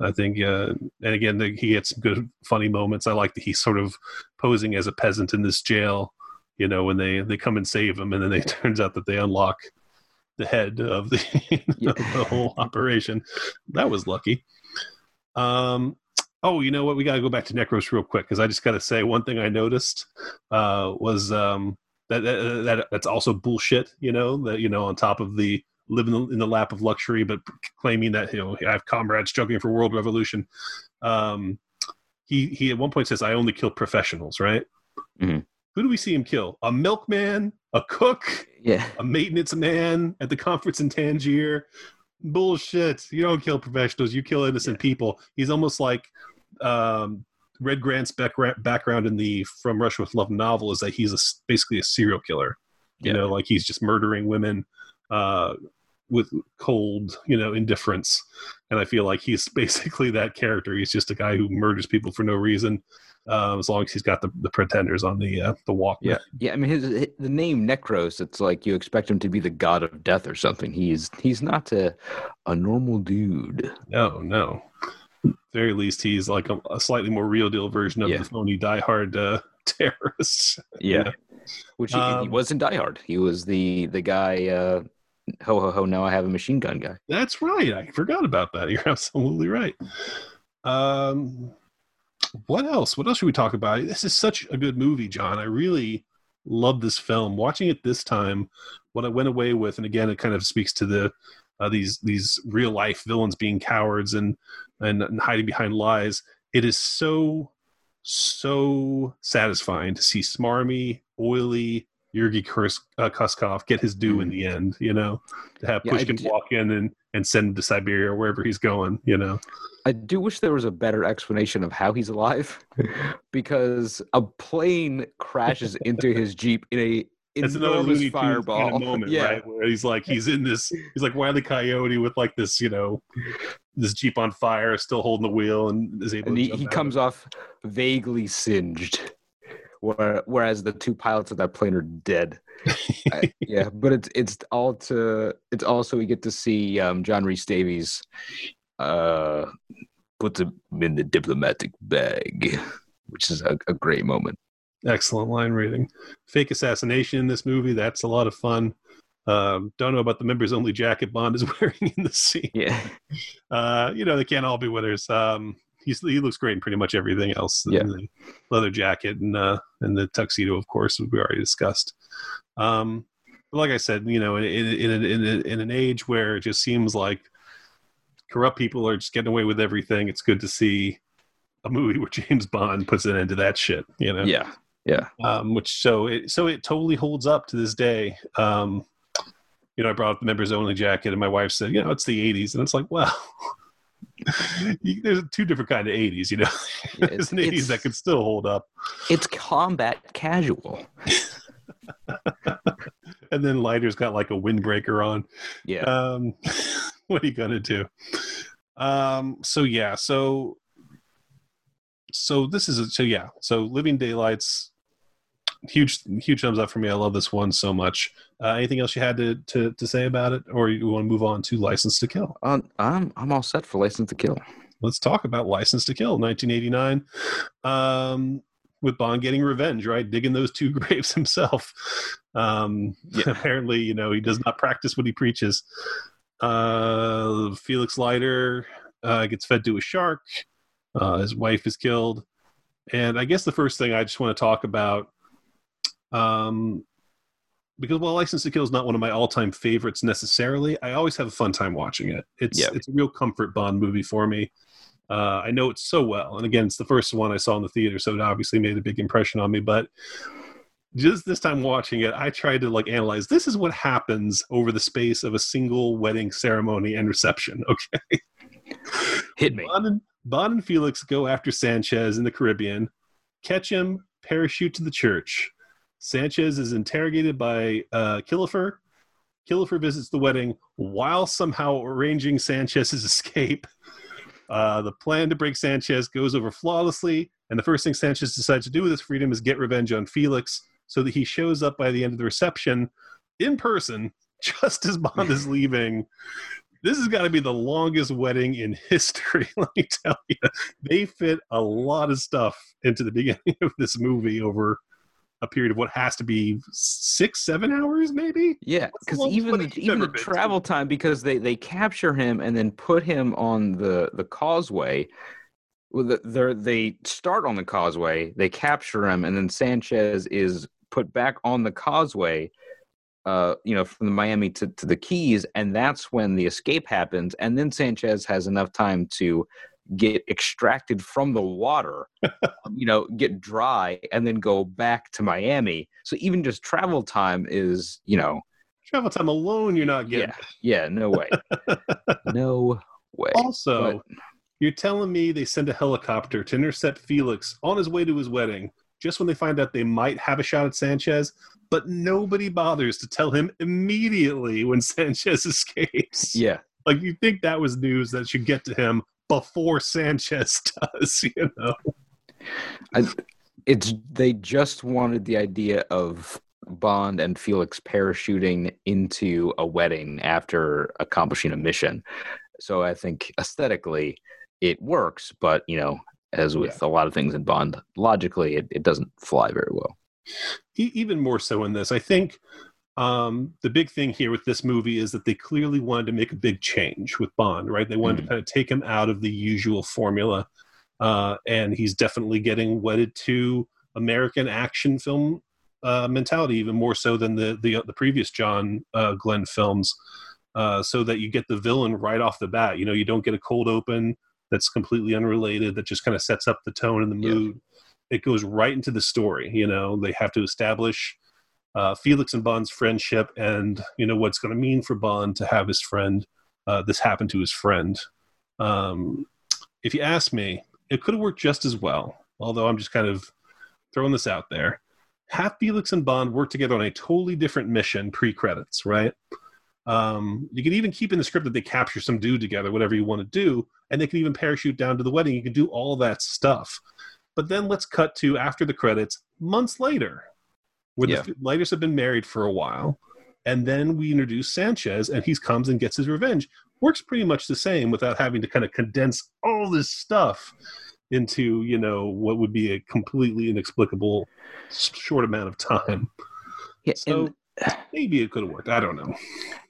I think, uh, and again, the, he gets some good, funny moments. I like that he's sort of posing as a peasant in this jail you know when they they come and save him and then it [LAUGHS] turns out that they unlock the head of the, [LAUGHS] yeah. the whole operation. That was lucky. Um oh you know what? We got to go back to necros real quick because i just got to say one thing i noticed uh was um that, that, that that's also bullshit you know that you know on top of the living in the lap of luxury but claiming that you know i have comrades struggling for world revolution. Um he he at one point says i only kill professionals right? Mm-hmm who do we see him kill? A milkman, a cook, yeah, a maintenance man at the conference in Tangier. Bullshit! You don't kill professionals; you kill innocent yeah. people. He's almost like um, Red Grant's background in the From Russia with Love novel is that he's a, basically a serial killer. You yeah. know, like he's just murdering women uh, with cold, you know, indifference. And I feel like he's [LAUGHS] basically that character. He's just a guy who murders people for no reason um, as long as he's got the, the pretenders on the uh, the walk. Yeah, yeah. I mean, his, his, the name Necros. It's like you expect him to be the god of death or something. He's he's not a a normal dude. No, no. very least, he's like a, a, slightly more real deal version of yeah. the phony Die Hard uh, [LAUGHS] terrorists. Yeah, which he, um, he was in Die Hard. He was the the guy. Uh, ho ho ho! Now I have a machine gun guy. That's right. I forgot about that. [LAUGHS] You're absolutely right. Um, what else? What else should we talk about? This is such a good movie, John. I really love this film. Watching it this time, what I went away with, and again, it kind of speaks to the uh, these these real life villains being cowards and, and and hiding behind lies. It is so so satisfying to see smarmy, oily Yurgi Kurs, uh, Koskov get his due in the end. You know, to have Yeah, Pushkin walk in and and send him to Siberia or wherever he's going. You know, I do wish there was a better explanation of how he's alive, [LAUGHS] because a plane crashes into his jeep in a it's another Looney fireball. kind of moment, yeah, right? Where he's like, he's in this, he's like Wiley Coyote with like this, you know, this jeep on fire, still holding the wheel, and is able. and to he, he comes off vaguely singed, where, whereas the two pilots of that plane are dead. I- [LAUGHS] yeah, but it's it's all to it's also we get to see um, John Rhys-Davies uh, puts him in the diplomatic bag, which is a, a great moment. Excellent line reading. Fake assassination in this movie. That's a lot of fun. Um, don't know about the members only jacket Bond is [LAUGHS] wearing in the scene. Yeah, Uh, you know, they can't all be winners. Um, he's, he looks great in pretty much everything else. Yeah. The leather jacket and, uh, and the tuxedo, of course, we already discussed. Um, but like I said, you know, in, in, in, in, in an age where it just seems like corrupt people are just getting away with everything, it's good to see a movie [LAUGHS] where James Bond puts an end to that shit, you know? yeah, yeah. um, which so it so it totally holds up to this day. Um, you know, I brought up the members only jacket, and my wife said, "You know, it's the '80s," and it's like, well, [LAUGHS] [LAUGHS] you- there's two different kind of '80s. You know, [LAUGHS] Yeah, there's it's- an '80s that could still hold up, It's combat casual. [LAUGHS] and then Leiter's got like a windbreaker on. Yeah, Um, what are you gonna do? Um, so yeah, so so this is a, so yeah, so Living Daylights, huge huge thumbs up for me. I love this one so much. Uh, anything else you had to, to to say about it, or you want to move on to License to Kill? Um, I'm I'm all set for License to Kill. Let's talk about License to Kill, 1989. Um, with Bond getting revenge, right? Digging those two [LAUGHS] graves himself. Um, Yeah. Apparently, you know, he does not practice what he preaches. Uh, Felix Leiter uh, gets fed to a shark. Uh, his wife is killed. And I guess the first thing I just want to talk about, um, because while License to Kill is not one of my all-time favorites necessarily, I always have a fun time watching it. It's Yeah. it's a real comfort Bond movie for me. Uh, I know it so well, and again, it's the first one I saw in the theater, so it obviously made a big impression on me. But just this time watching it, I tried to like analyze. This is what happens over the space of a single wedding ceremony and reception. [LAUGHS] Okay, Hit me. Bond and, Bond and Felix go after Sanchez in the Caribbean, catch him, parachute to the church. Sanchez is interrogated by uh, Killifer. Killifer visits the wedding while somehow arranging Sanchez's [LAUGHS] escape. Uh, the plan to break Sanchez goes over flawlessly, and the first thing Sanchez decides to do with his freedom is get revenge on Felix, so that he shows up by the end of the reception in person [LAUGHS] just as Bond is [LAUGHS] leaving. This has got to be the longest wedding in history. Let me tell you, they fit a lot of stuff into the beginning of this movie over a period of what has to be six, seven hours, maybe. Yeah, because even the, even the been to? travel time because they they capture him and then put him on the the causeway. Well, they're- they start on the causeway, they capture him, and then Sanchez is put back on the causeway. Uh, you know, from the Miami to, to the Keys, and that's when the escape happens. And then Sanchez has enough time to get extracted from the water, [LAUGHS] you know, get dry, and then go back to Miami. So even just travel time is, you know, Travel time alone, you're not getting. yeah, yeah, no way, [LAUGHS] no way. Also, But- you're telling me they send a helicopter to intercept Felix on his way to his wedding just when they find out they might have a shot at Sanchez, but nobody bothers to tell him immediately when [LAUGHS] Sanchez escapes. Yeah, Like you think that was news that should get to him before Sanchez [LAUGHS] does, you know? it's they just wanted the idea of Bond and Felix parachuting into a wedding after accomplishing a mission. So I think aesthetically it works, but you know, as with a lot of things in Bond, logically it, it doesn't fly very well. Even more so in this. I think um, the big thing here with this movie is that they clearly wanted to make a big change with Bond, right? They wanted to kind of take him out of the usual formula. uh, and he's definitely getting wedded to American action film uh, mentality, even more so than the the, the previous John uh, Glen films. Uh, so that you get the villain right off the bat. You know, you don't get a cold open that's completely unrelated that just kind of sets up the tone and the mood. Yeah. It goes right into the story. You know, they have to establish uh, Felix and Bond's friendship, and you know what's going to mean for Bond to have his friend. Uh, this happen to his friend. Um, if you ask me, it could have worked just as well. Although I'm just kind of throwing this out there. Have Felix and Bond work together on a totally different mission pre-credits, right? Um, you can even keep in the script that they capture some dude together, whatever you want to do, and they can even parachute down to the wedding. You can do all that stuff. But then let's cut to after the credits, months later, where yeah. the Leiters have been married for a while, and then we introduce Sanchez, and he comes and gets his revenge. Works pretty much the same without having to kind of condense all this stuff into you know what would be a completely inexplicable short amount of time. Yeah, so and, maybe it could have worked. I don't know.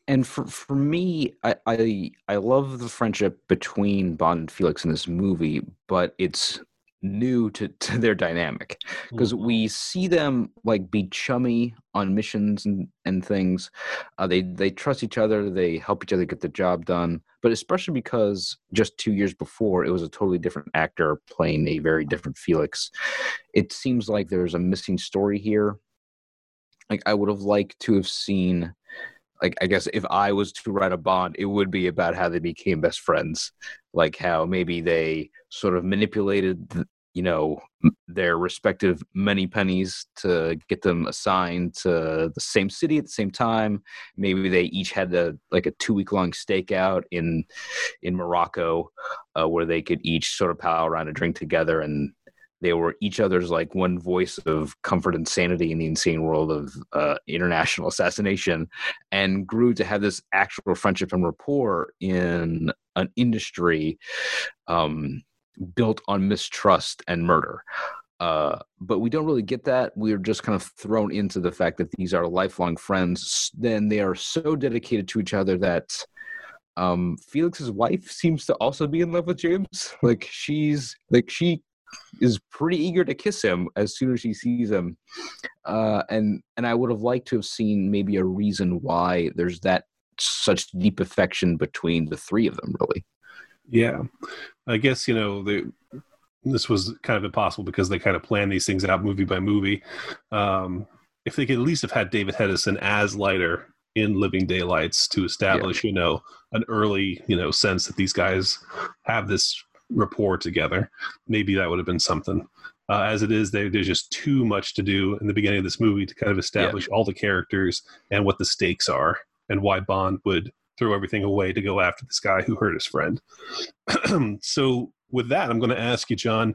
And for for me, I, I I love the friendship between Bond and Felix in this movie, but it's new to, [LAUGHS] to their dynamic because mm-hmm. we see them like be chummy on missions and, and things uh, they they trust each other they help each other get the job done but especially because just two years before it was a totally different actor playing a very different felix. It seems like there's a missing story here. Like i would have liked to have seen like I guess if I was to write a bond, it would be about how they became best friends, like how maybe they sort of manipulated, you know, their respective Moneypennies to get them assigned to the same city at the same time. Maybe they each had a like a two week long stakeout in in Morocco, uh, where they could each sort of pile around and drink together and they were each other's like one voice of comfort and sanity in the insane world of uh, international [LAUGHS] assassination and grew to have this actual friendship and rapport in an industry um, built on mistrust and murder uh, but we don't really get that. We're just kind of thrown into the fact that these are lifelong friends. Then they are so dedicated to each other that um, Felix's wife seems to also be in love with James. [LAUGHS] Like she's like she is pretty eager to kiss him as soon as she sees him. Uh, and and I would have liked to have seen maybe a reason why there's that such deep affection between the three of them. Really. Yeah, I guess you know the this was kind of impossible because they kind of plan these things out movie by movie. Um, if they could at least have had David Hedison as Leiter in Living Daylights to establish, yeah. you know, an early, you know, sense that these guys have this rapport together. Maybe that would have been something. Uh, as it is, they, there's just too much to do in the beginning of this movie to kind of establish yeah. all the characters and what the stakes are and why Bond would throw everything away to go after this guy who hurt his friend. [CLEARS THROAT] so, with that, I'm going to ask you, John,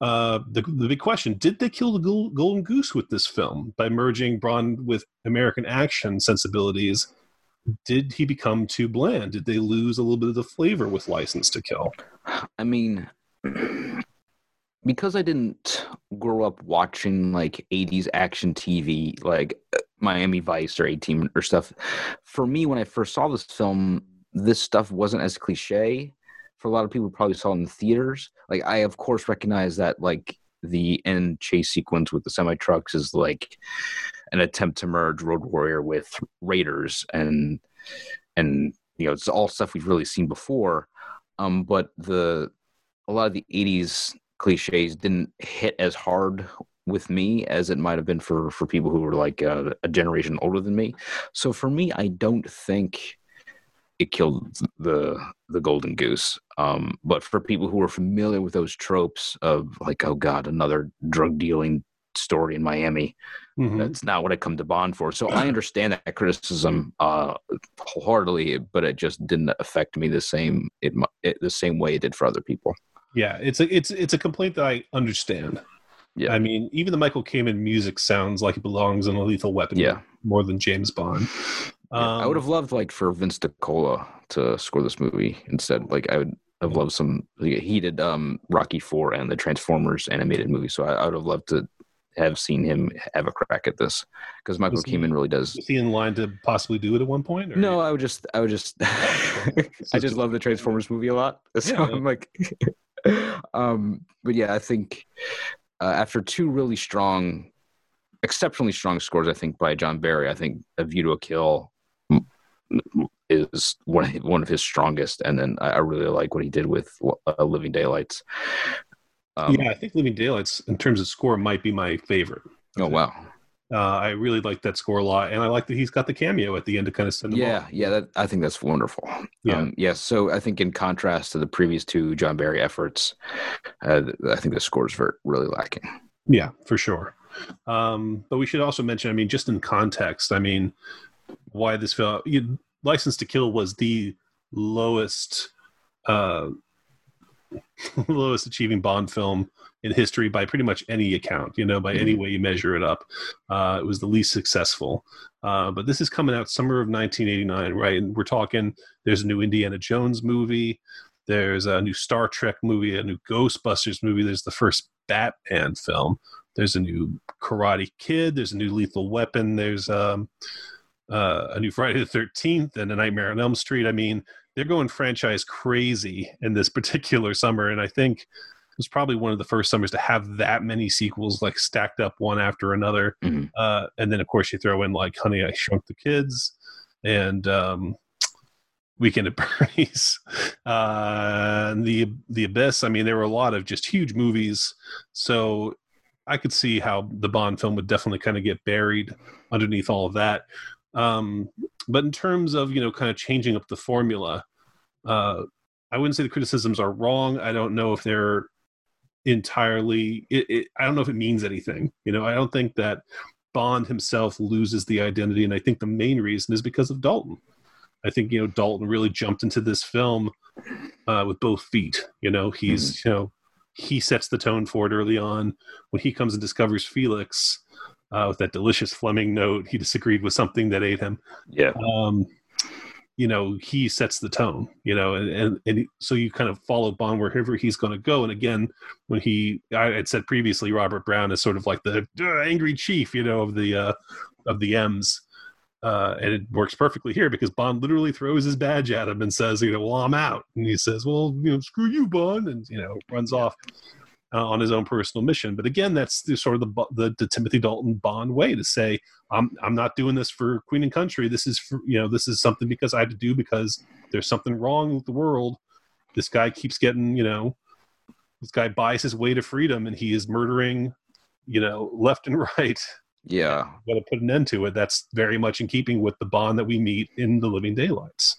uh, the, the big question Did they kill the golden goose with this film by merging Bond with American action sensibilities did he become too bland? Did they lose a little bit of the flavor with License to Kill? I mean, [CLEARS THROAT] because I didn't grow up watching like 80s action TV, like Miami Vice or A-Team or stuff, for me, when I first saw this film, this stuff wasn't as cliche. For a lot of people, probably saw it in the theaters. Like, I, of course, recognize that, like, the end chase sequence with the semi trucks is like an attempt to merge Road Warrior with Raiders, and and you know it's all stuff we've really seen before. Um, but the a lot of the '80s cliches didn't hit as hard with me as it might have been for for people who were like uh, a generation older than me. So for me, I don't think it killed the the golden goose. Um, but for people who are familiar with those tropes of like, oh god, another drug dealing story in Miami, mm-hmm. that's not what I come to Bond for. So I understand that criticism uh, wholeheartedly, but it just didn't affect me the same it, it the same way it did for other people. Yeah, it's a it's it's a complaint that I understand. Yeah, I mean, even the Michael Kamen music sounds like it belongs in a Lethal Weapon. Yeah. more than James Bond. Um, yeah, I would have loved like for Vince DiCola to score this movie instead. Like I would have loved some. He did um, Rocky Four and the Transformers animated movie, so I, I, would have loved to have seen him have a crack at this because Michael Kamen really does. Is he in line to possibly do it at one point? Or? No, I would just, I would just, [LAUGHS] I just love the Transformers movie a lot. [LAUGHS] So yeah, I'm like, [LAUGHS] um, but yeah, I think uh, after two really strong, exceptionally strong scores, I think by John Barry, I think A View to a Kill is one of, one of his strongest, and then I, really like what he did with uh, Living Daylights. Um, yeah, I think Living Daylights, in terms of score, might be my favorite. Oh wow! Uh, I really like that score a lot, and I like that he's got the cameo at the end to kind of send. Yeah, off. yeah, that, I think that's wonderful. Yeah, um, yeah. So I think in contrast to the previous two John Barry efforts, uh, I think the score is really lacking. Yeah, for sure. Um, but we should also mention, I mean, just in context, I mean, why this film, you, License to Kill was the lowest, uh, [LAUGHS] lowest achieving Bond film in history by pretty much any account, you know, by any mm-hmm. way you measure it up. Uh, it was the least successful. Uh, but this is coming out summer of 1989, right? And we're talking, there's a new Indiana Jones movie, there's a new Star Trek movie, a new Ghostbusters movie, there's the first Batman film, there's a new Karate Kid, there's a new Lethal Weapon, there's um, uh, a new Friday the 13th and a Nightmare on Elm Street. I mean, they're going franchise crazy in this [LAUGHS] particular summer. And I think it was probably one of the first summers to have that many sequels like stacked up one after another. Mm-hmm. Uh, and then of course you throw in like Honey I Shrunk the Kids and um, Weekend at [LAUGHS] Bernie's, uh, and the the Abyss. I mean, there were a lot of just huge movies, so I could see how the Bond film would definitely kind of get buried underneath all of that. Um, but in terms of you know kind of changing up the formula, uh, I wouldn't say the criticisms are wrong. I don't know if they're entirely it, it, i don't know if it means anything you know i don't think that bond himself loses the identity and i think the main reason is because of dalton i think you know dalton really jumped into this film uh, with both feet you know he's mm-hmm. you know he sets the tone for it early on when he comes and discovers felix uh, with that delicious fleming note he disagreed with something that ate him. Yeah. Um, you know he sets the tone you know and and, and so you kind of follow bond wherever he's going to go. And again when he i had said previously robert brown is sort of like the uh, angry chief you know of the uh of the m's. Uh, and it works perfectly here because Bond literally throws his badge at him and says, you know, well, I'm out. And he says, well, you know, screw you, Bond, and you know, runs off uh, on his own personal mission. But again, that's the, sort of the, the, the Timothy Dalton Bond way to say, I'm I'm not doing this for Queen and Country. This is for you know this is something because I had to do because there's something wrong with the world. This guy keeps getting you know this guy buys his way to freedom and he is murdering you know left and [LAUGHS] right. Yeah, got to put an end to it. That's very much in keeping with the Bond that we meet in the Living Daylights.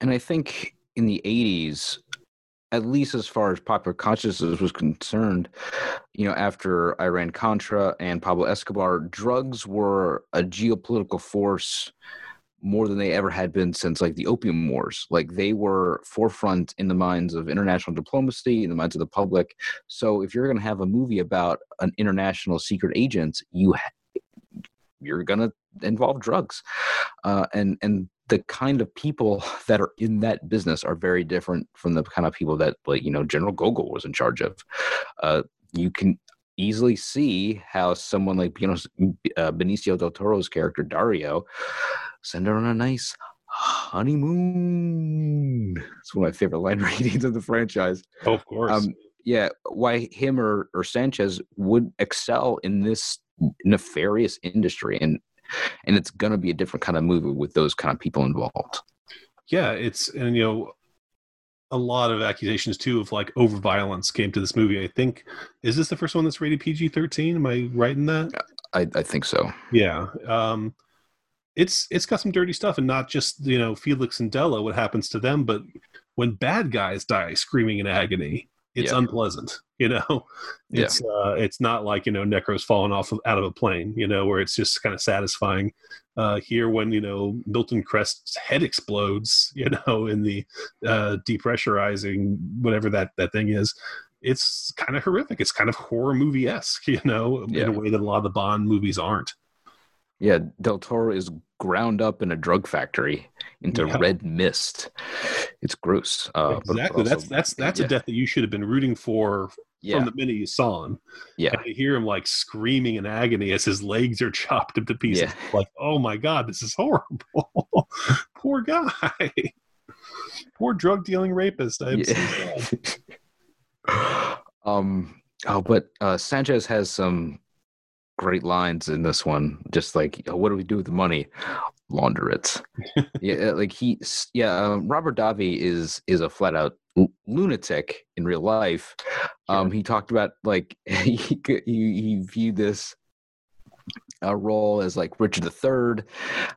And I think in the 80s at least as far as popular consciousness was concerned, you know, after Iran Contra and Pablo Escobar, drugs were a geopolitical force more than they ever had been since like the opium wars. Like they were forefront in the minds of international diplomacy in the minds of the public. So if you're going to have a movie about an international secret agent you ha- you're going to involve drugs. Uh, and and the kind of people [LAUGHS] that are in that business are very different from the kind of people that like you know general gogol was in charge of. Uh, you can easily see how someone like you know uh, benicio del toro's character dario send her on a nice honeymoon. It's one of my favorite line [LAUGHS] readings of the franchise. Oh, of course. Um, yeah why him or, or sanchez would excel in this nefarious industry and and it's going to be a different kind of movie with those kind of people involved. Yeah, it's and you know a lot of accusations too of like over violence came to this movie. I think is this the first one that's rated PG thirteen? Am I right in that? I, I think so. Yeah. Um, it's it's got some dirty stuff, and not just you know Felix and Della, what happens to them, but when bad guys die screaming in agony, it's yeah. unpleasant you know [LAUGHS] it's yeah. uh it's not like you know necro's falling off of, out of a plane you know where it's just kind of satisfying uh here when you know milton krest's head explodes [LAUGHS] you know in the uh depressurizing whatever that that thing is it's kind of horrific it's kind of horror movie-esque [LAUGHS] you know yeah. in a way that a lot of the bond movies aren't yeah, Del Toro is ground up in a drug factory into yeah. red mist. It's gross. Uh, exactly. Also, that's that's that's yeah. a death that you should have been rooting for yeah. from the minute you saw him. Yeah. And you hear him like screaming in agony as his legs are [LAUGHS] chopped into pieces. Like, oh my god, this is horrible. [LAUGHS] Poor guy. Poor drug dealing rapist. I'm yeah. [LAUGHS] Um, oh, but uh, Sanchez has some great lines in this one. Just like, "Oh, what do we do with the money? Launder it. [LAUGHS] yeah, like he, yeah. Um, Robert Davi is is a flat out l- lunatic in real life. Um, he talked about like [LAUGHS] he he, he viewed this uh, role as like Richard III,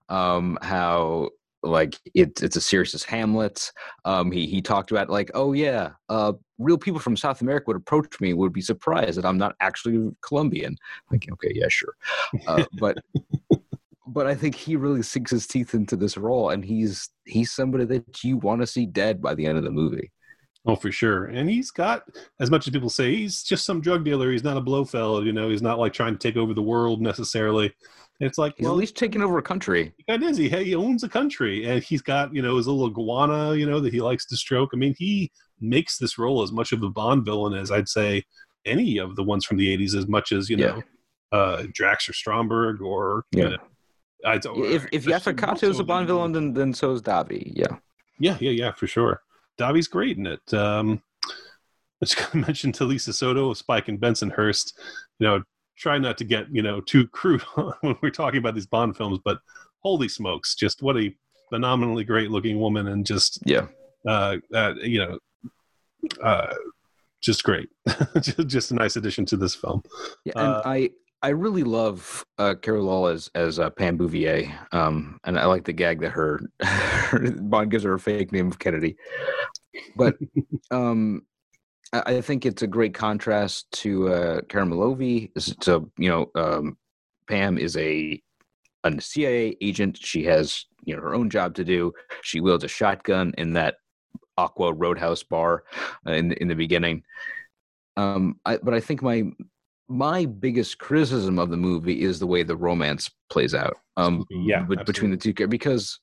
um, how like it's it's as serious as Hamlet. Um, he he talked about like, oh yeah, uh, real people from South America would approach me, would be surprised that I'm not actually Colombian. Like, okay, yeah, sure, uh, but. But I think he really sinks his teeth into this role, and he's he's somebody that you want to see dead by the end of the movie. Oh, for sure. And he's got, as much as people say, he's just some drug dealer. He's not a Blofeld, you know. He's not like trying to take over the world necessarily. It's like He's well, at least taking over a country. That is, he he owns a country, and he's got you know his little iguana, you know, that he likes to stroke. I mean, he makes this role as much of a Bond villain as I'd say any of the ones from the '80s, as much as you Yeah. know, uh, Drax or Stromberg or Yeah. You know, I don't, If if Yaphet is a Bond villain, then then so is Davi. Yeah. yeah, yeah, yeah, for sure. Davi's great in it. Um, [LAUGHS] I just going to mention Talisa Soto, Spike, and Bensonhurst. You know, try not to get you know too crude [LAUGHS] when we're talking about these Bond films, but holy smokes, just what a phenomenally great looking woman, and just Yeah. uh, uh, you know, uh, just great. [LAUGHS] just, a nice addition to this film. Yeah, and Uh, I I really love uh, Carey Lowell as as uh, Pam Bouvier, um, and I like the gag that her, [LAUGHS] Bond gives her a fake name of Kennedy, but um, I, think it's a great contrast to uh, Karen Milovy. So you know, um, Pam is a a CIA agent. She has you know her own job to do. She wields a shotgun in that Aqua Roadhouse bar uh, in in the beginning. Um, I, but I think my my biggest criticism of the movie is the way the romance plays out. Um, Yeah, bet- between the two because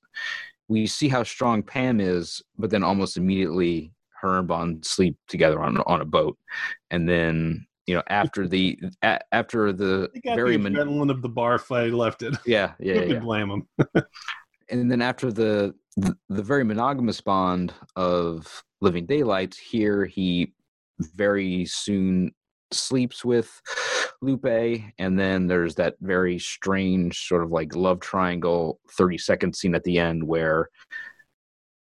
we see how strong Pam is, but then almost immediately her and Bond sleep together on on a boat, and then you know after the a, after the got very the adrenaline of the bar fight left it. yeah yeah yeah, yeah. blame him? [LAUGHS] and then after the, the the very monogamous bond of living daylights here he very soon sleeps with lupe and then there's that very strange sort of like love triangle 30 second scene at the end where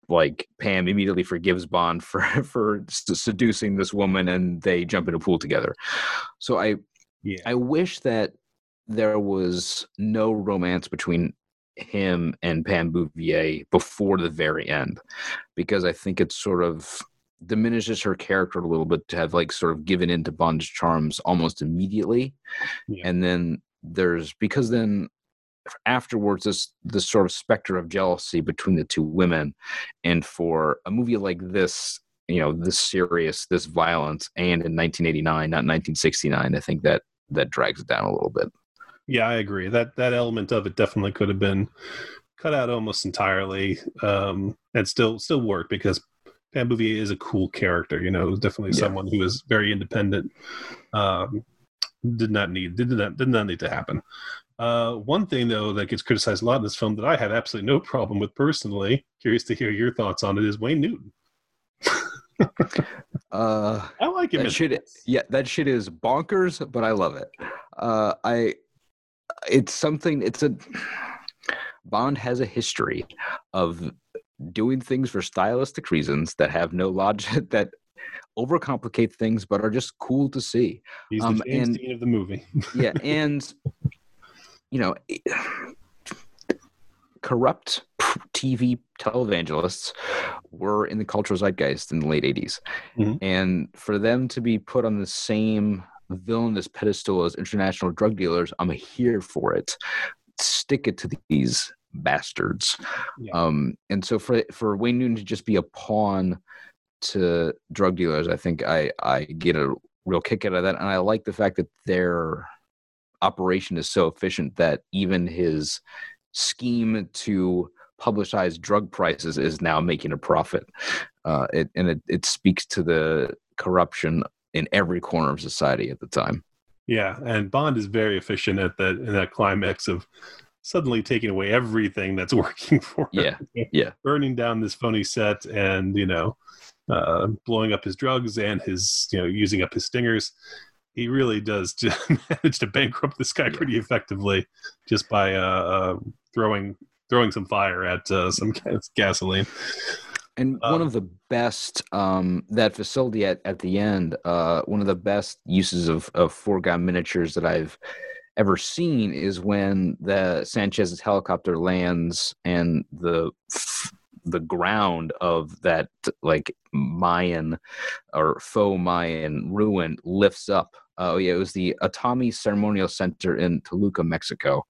like pam immediately forgives bond for [LAUGHS] for seducing this woman and they jump in a pool together so i Yeah. I wish that there was no romance between him and Pam Bouvier before the very end, because I think it sort of diminishes her character a little bit to have like sort of given into Bond's charms almost immediately, Yeah. and then there's because then afterwards this this sort of specter of jealousy between the two women, and for a movie like this. You know, this serious, this violence, and in 1989, not 1969, I think that that drags it down a little bit. Yeah, I agree. That that element of it definitely could have been cut out almost entirely, um, and still still work because Pam Bouvier is a cool character. You know, definitely Yeah. someone who is very independent. Um, did not need did not did not need to happen. Uh, one thing though that gets criticized a lot in this film that I have absolutely no [LAUGHS] problem with personally. Curious to hear your thoughts on it. Is Wayne Newton? [LAUGHS] Uh, I like him. that shit, yeah, that shit is bonkers, but I love it. Uh, I, it's something. It's a Bond has a history of doing things for stylistic reasons that have no logic [LAUGHS] that overcomplicate things, but are just cool to see. He's the um, James and- Dean of the movie. yeah and you know corrupt tv televangelists were in the cultural zeitgeist in the late 80s Mhm. and for them to be put on the same villainous pedestal as international drug dealers i'm here for it stick it to these bastards Yeah. um and so for for wayne newton to just be a pawn to drug dealers i think i i get a real kick out of that and i like the fact that their operation is so efficient that even his scheme to publicize drug prices is now making a profit uh, it, and it, it speaks to the corruption in every corner of society at the time Yeah, and Bond is very efficient at that in that climax of suddenly taking away everything that's [LAUGHS] working for him. yeah yeah burning down this phony set and you know uh, blowing up his drugs and his you know using up his stingers. He really does [LAUGHS] manage to bankrupt this guy Yeah. pretty effectively just by uh, uh, throwing throwing some fire at uh, some [LAUGHS] gas- gasoline. And Um, one of the best um, that facility at, at the end, uh, one of the best uses of, of foreground miniatures that I've ever seen is when the Sanchez's helicopter lands and the the ground of that like Mayan or faux Mayan ruin lifts up. Oh yeah, it was the Otomi Ceremonial Center in Toluca, Mexico,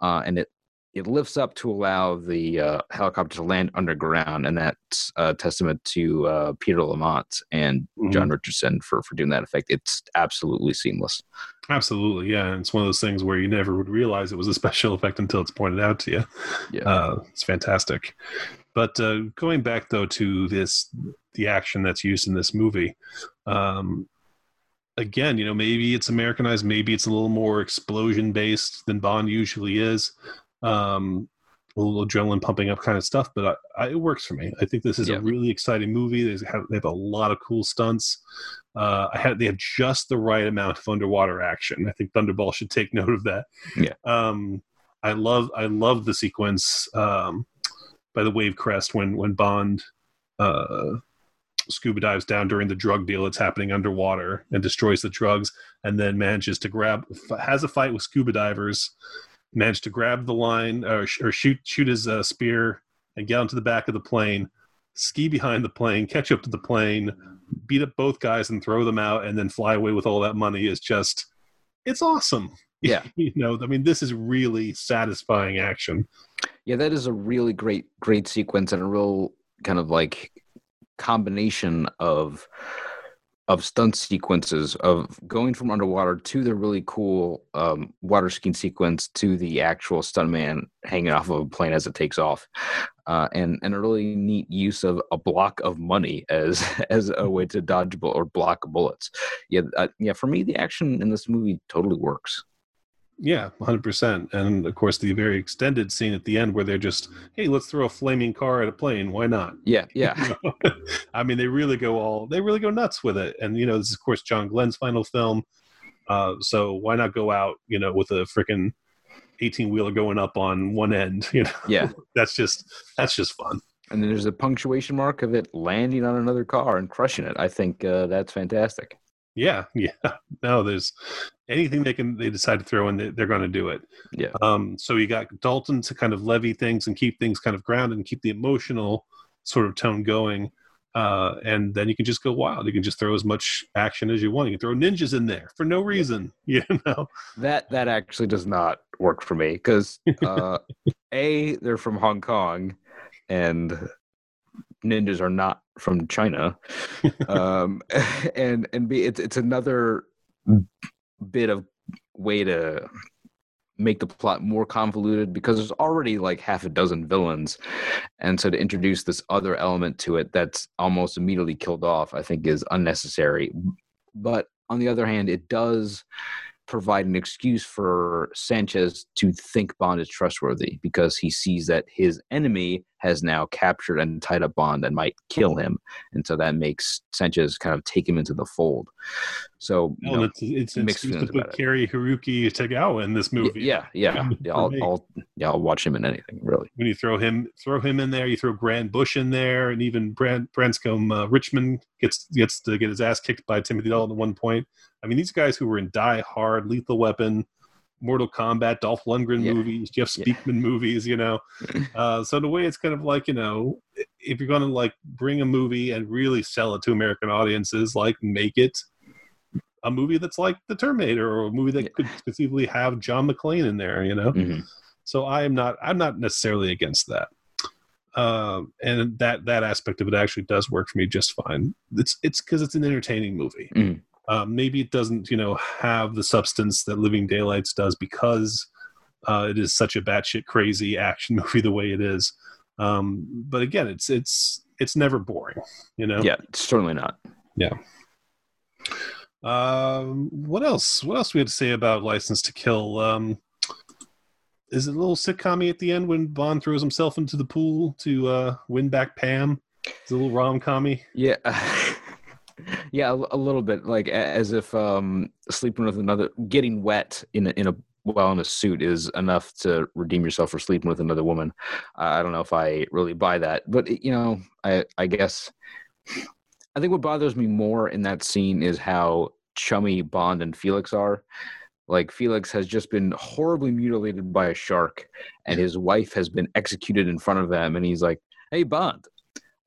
uh, and it it lifts up to allow the uh, helicopter to land underground, and that's a testament to uh, Peter Lamont and John Richardson for for doing that effect. It's absolutely seamless. Absolutely, yeah. And it's one of those things where you never would realize it was a [LAUGHS] special effect until it's pointed out to you. Yeah. Uh, it's fantastic. But uh, going back though to this, the action that's used in this movie, um, again, you know, maybe it's Americanized, maybe it's a little more explosion based than Bond usually is. Um, a little adrenaline pumping up kind of stuff, but I, I, it works for me. I think this is Yeah. a really exciting movie. They have, they have a lot of cool stunts. Uh, I had they have just the right amount of underwater action. I think Thunderball should take note of that. Yeah. Um, I love I love the sequence um, by the wave crest when when Bond uh, scuba dives down during the drug deal that's happening underwater and destroys the drugs, and then manages to grab has a fight with scuba divers, managed to grab the line or, sh- or shoot shoot his uh, spear and get onto the back of the plane, ski behind the plane, catch up to the plane, beat up both guys and throw them out, and then fly away with all that money is just it's awesome. [LAUGHS] Yeah. you know, I mean, this is really satisfying action. Yeah, that is a really great, great sequence and a real kind of like combination of of stunt sequences of going from underwater to the really cool um, water skiing sequence to the actual stuntman hanging off of a plane as it takes off, uh, and and a really neat use of a block of money as [LAUGHS] as a way to dodge bull or block bullets. Yeah, uh, yeah. For me, the action in this movie totally works. Yeah, 100%. And of course, the very extended scene at the end where they're just, hey, let's throw a flaming car at a plane. Why not? Yeah, [LAUGHS] yeah. I mean, they really go all, they really go nuts with it. And, you know, this is, of course, John Glen's final film. Uh, so why not go out, you know, with a freaking 18 wheeler going up on one end? [LAUGHS] You know, Yeah. that's just, that's just fun. and then there's a punctuation mark of it landing on another car and crushing it. I think uh, that's fantastic. Yeah. [LAUGHS] Yeah. No, there's anything they can, they decide to throw in, they- they're going to do it. Yeah. Um, so you got Dalton to kind of levy things and keep things kind of grounded and keep the emotional sort of tone going. Uh, and then you can just go wild. You can just throw as much action as you want. You can throw ninjas in there for no reason, [LAUGHS] you know? That that actually does not work for me because [LAUGHS] uh, a they're from Hong Kong, and ninjas are not from China, [LAUGHS] um, [LAUGHS] and and b it's it's another bit of way to make the plot more convoluted because there's already like half a dozen villains. And so to introduce this other element to it that's almost immediately killed off i think is unnecessary. But on the other hand it does provide an excuse for sanchez to think bond is trustworthy because he sees that his enemy has now captured and tied up bond and might kill him and so that makes sanchez kind of take him into the fold so you know, it's it's an mixed excuse to put. Cary-Hiroyuki Tagawa in this movie. Yeah, yeah, [LAUGHS] yeah. For I'll. I'll, yeah, I'll watch him in anything. Really. When you throw him throw him in there, you throw Grand Bush in there, and even Brand Branscombe uh, Richmond gets gets to get his ass kicked by Timothy Dalton at one point. I mean, these guys who were in Die Hard, Lethal Weapon, Mortal Kombat, Dolph Lundgren Yeah. movies, Jeff Yeah. Speakman movies, you know. [LAUGHS] Uh, so a way it's kind of like, you know, if you're going to like bring a movie and really sell it to American audiences, like make it a movie that's like The Terminator or a movie that Yeah. could conceivably have John McClane in there, you know. Mhm. So I am not I'm not necessarily against that. Um, and that that aspect of it actually does work for me just fine. It's it's because it's an entertaining movie. Mhm. Um, maybe it doesn't, you know, have the substance that Living Daylights does because uh, it is such a batshit crazy action [LAUGHS] movie the way it is. Um, but again, it's it's it's never boring, you know. Yeah, certainly not. Yeah. Um, what else? What else we had to say about License to Kill? Um, is it a little sitcom at the end when Bond throws himself into the pool to uh, win back Pam? It's a little rom commy. Yeah. [LAUGHS] yeah, a, little bit like as if um sleeping with another getting wet in a, in a while in a suit is enough to redeem yourself for sleeping with another woman. I don't know if I really buy that, but you know, I I guess I think what bothers me more in that scene is how chummy Bond and Felix are. Like Felix has just been horribly mutilated by a shark, and his wife has been executed in front of them, and he's like, "Hey Bond,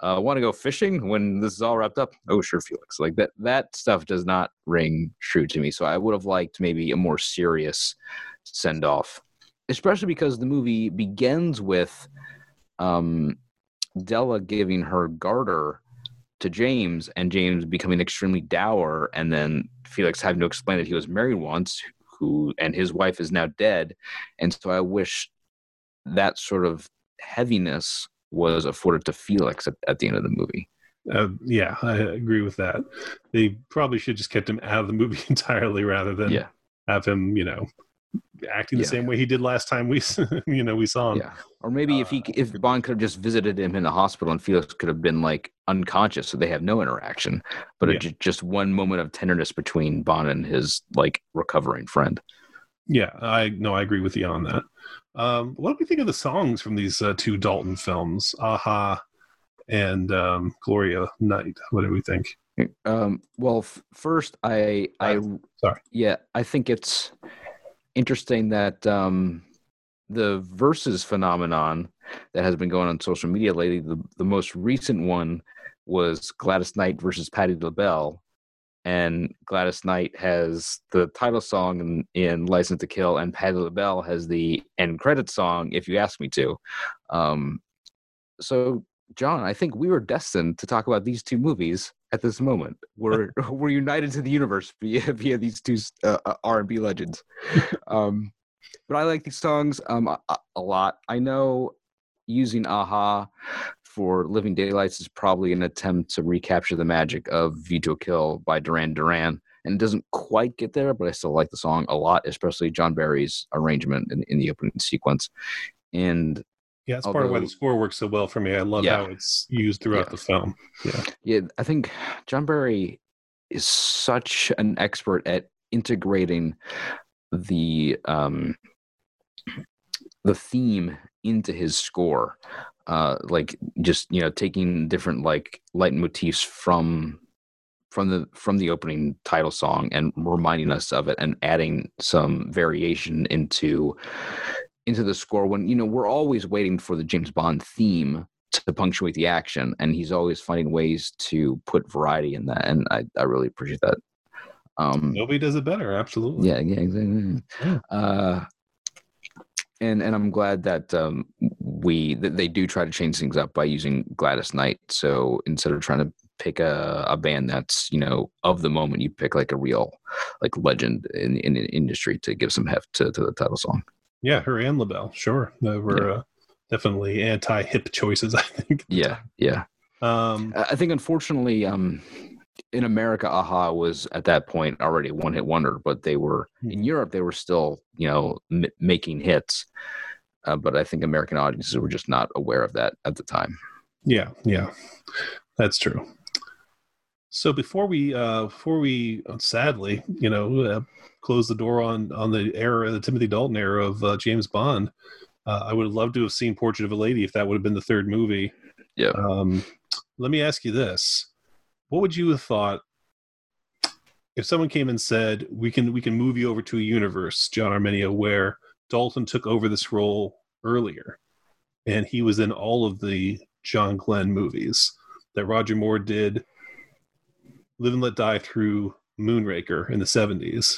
uh, want to go fishing when this is all wrapped up?" Oh, sure, Felix. Like that that stuff does not ring true to me. So I would have liked maybe a more serious send off, especially because the movie begins with um, Della giving her garter to James and James becoming extremely dour and then Felix having to explain that he was married once who and his wife is now dead and so I wish that sort of heaviness was afforded to Felix at, at the end of the movie. Uh, yeah, I agree with that. They probably should just kept him out of the movie [LAUGHS] entirely rather than Yeah. have him, you know, acting the Yeah. same way he did last time we, [LAUGHS] you know, we saw him. Yeah. Or maybe if he if Bond could have just visited him in the hospital and Felix could have been like unconscious so they have no interaction, but Yeah. just one moment of tenderness between Bond and his like recovering friend. Yeah, I no, I agree with you on that. Um, what do we think of the songs from these uh, two Dalton films, a-ha and um, Gloria Night? What do we think? Um, well, f- first, I, I, Uh, sorry. yeah, I think it's interesting that um, the versus phenomenon that has been going on social media lately. The the most recent one was Gladys Knight versus Patti LaBelle, and Gladys Knight has the title song in, in License to Kill, and Patti LaBelle has the end credit song. If you ask me to, um, so John, I think we were destined to talk about these two movies at this moment. We're [LAUGHS] we're united to the universe via via these two uh, R and B legends. [LAUGHS] Um, but I like these songs um, a, a lot. I know using a-ha for Living Daylights is probably an attempt to recapture the magic of View to a Kill by Duran Duran. And it doesn't quite get there, but I still like the song a lot, especially John Barry's arrangement in, in the opening sequence. And Yeah, it's part of why the score works so well for me. I love Yeah. how it's used throughout Yeah. the film. Yeah, Yeah, I think John Barry is such an expert at integrating the um the theme into his score. Uh like just, you know, taking different like leitmotifs from from the from the opening title song and reminding us of it and adding some variation into into the score when you know we're always waiting for the James Bond theme to punctuate the action and he's always finding ways to put variety in that and i, I really appreciate that um nobody does it better. Absolutely. yeah yeah exactly Yeah. uh and and i'm glad that um we that they do try to change things up by using gladys knight so instead of trying to pick a, a band that's you know of the moment you pick like a real like legend in in the industry to give some heft to, to the title song Yeah, her and LaBelle, sure. They were uh, definitely anti-hip choices. [LAUGHS] I think. yeah yeah Um, I I think unfortunately, um, in America, a-ha was at that point already one-hit wonder, but they were in Europe. They were still, you know, m- making hits. Uh, but I think American audiences were just not aware of that at the time. Yeah, yeah, that's true. So before we, uh, before we, uh, sadly, you know, uh, close the door on on the era, the Timothy Dalton era of uh, James Bond, uh, I would have loved to have seen Portrait of a Lady if that would have been the third movie. Yeah. Um, let me ask you this: What would you have thought if someone came and said, "We can we can move you over to a universe, John Arminio, where Dalton took over this role earlier, and he was in all of the John Glen movies that Roger Moore did, Live and Let Die through Moonraker in the '70s,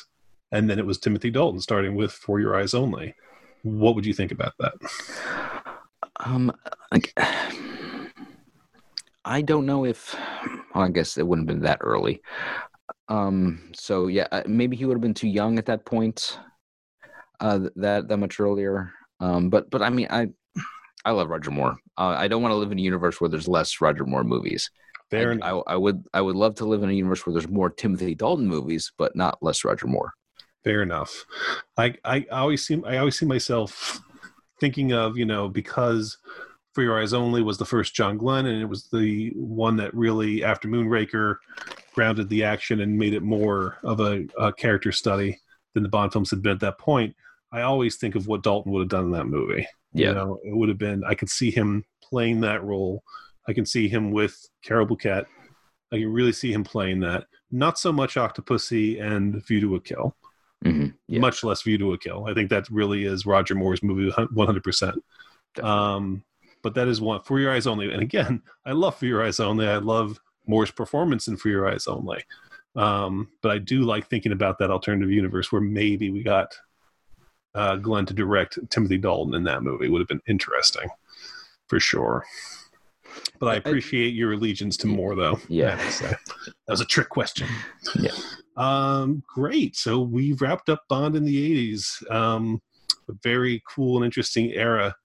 and then it was Timothy Dalton starting with For Your Eyes Only." What would you think about that? Um, like, I don't know if well, I guess it wouldn't have been that early. Um, so yeah, uh, maybe he would have been too young at that point. Uh, that that much earlier. Um, but but I mean, I I love Roger Moore. Uh, I don't want to live in a universe where there's less Roger Moore movies. Fair I. I, I would I would love to live in a universe where there's more Timothy Dalton movies, but not less Roger Moore. Fair enough. I, I always see I always see myself thinking of you know because For Your Eyes Only was the first John Glen, and it was the one that really, after Moonraker, grounded the action and made it more of a, a character study than the Bond films had been at that point. I always think of what Dalton would have done in that movie. Yeah. You know, it would have been, I could see him playing that role. I can see him with Carole Bouquet. I can really see him playing that. Not so much Octopussy and View to a Kill, hmm Yeah. much less View to a Kill. I think that really is Roger Moore's movie 100%. Um, but that is one, For Your Eyes Only. And again, [LAUGHS] I love For Your Eyes Only. I love Moore's performance in For Your Eyes Only. Um, but I do like thinking about that alternative universe where maybe we got uh, Glen to direct Timothy Dalton in that movie. Would have been interesting for sure. But I I- appreciate your allegiance to Moore, though. [LAUGHS] Yeah. have to say. that was a trick question. Yeah. Um, great. So we wrapped up Bond in the '80s. Um, a very cool and interesting era.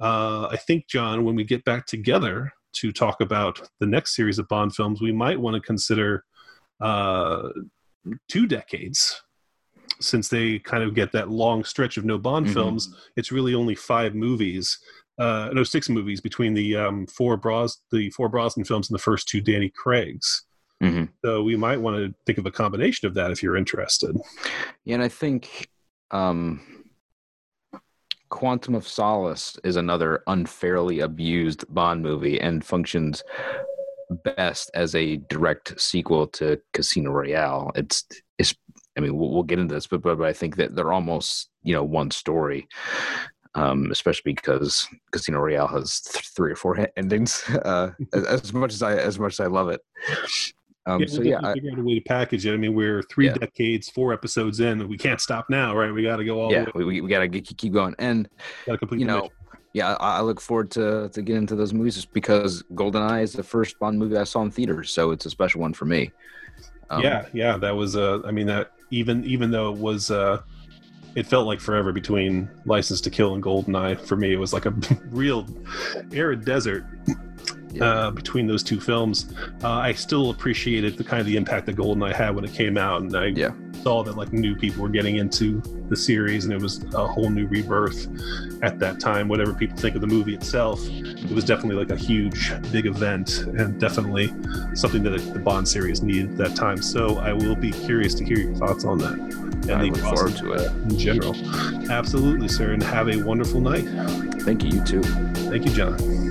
Uh, I think, John, when we get back together to talk about the next series of Bond films, we might want to consider uh, two decades. Since they kind of get that long stretch of no Bond Mhm. films, it's really only five movies, uh, no, six movies between the um, four Bros, the four Brosnan films and the first two Danny Craig's. hmm So we might want to think of a combination of that if you're interested. Yeah, and I think um, Quantum of Solace is another unfairly abused Bond movie and functions best as a direct sequel to Casino Royale. It's it's. I mean, we'll, we'll get into this, but, but but I think that they're almost you know one story. Um, especially because Casino Royale has th- three or four [LAUGHS] endings. Uh, as, as much as I as much as I love it. Um, yeah, so yeah, I, figure out a way to package it. I mean, we're three Yeah. decades, four episodes in, and we can't stop now, right? We got to go all yeah, the way. we, we, we gotta keep going. And Got to you know, mission. yeah, I, I look forward to to get into those movies just because GoldenEye is the first Bond movie I saw in theaters, so it's a special one for me. Um, yeah, yeah, that was. Uh, I mean, that even even though it was, uh, it felt like forever between License to Kill and Goldeneye. For me, it was like a [LAUGHS] real arid desert Yeah. uh, between those two films. Uh, I still appreciated the kind of the impact that Goldeneye had when it came out, and I Yeah. saw that like new people were getting into the series, and it was a whole new rebirth at that time. Whatever people think of the movie itself, it was definitely like a huge, big event, and definitely something that the Bond series needed at that time. So I will be curious to hear your thoughts on that. And I the look forward to it. in general. Absolutely, sir, and have a wonderful night. Thank you. You too. Thank you, John.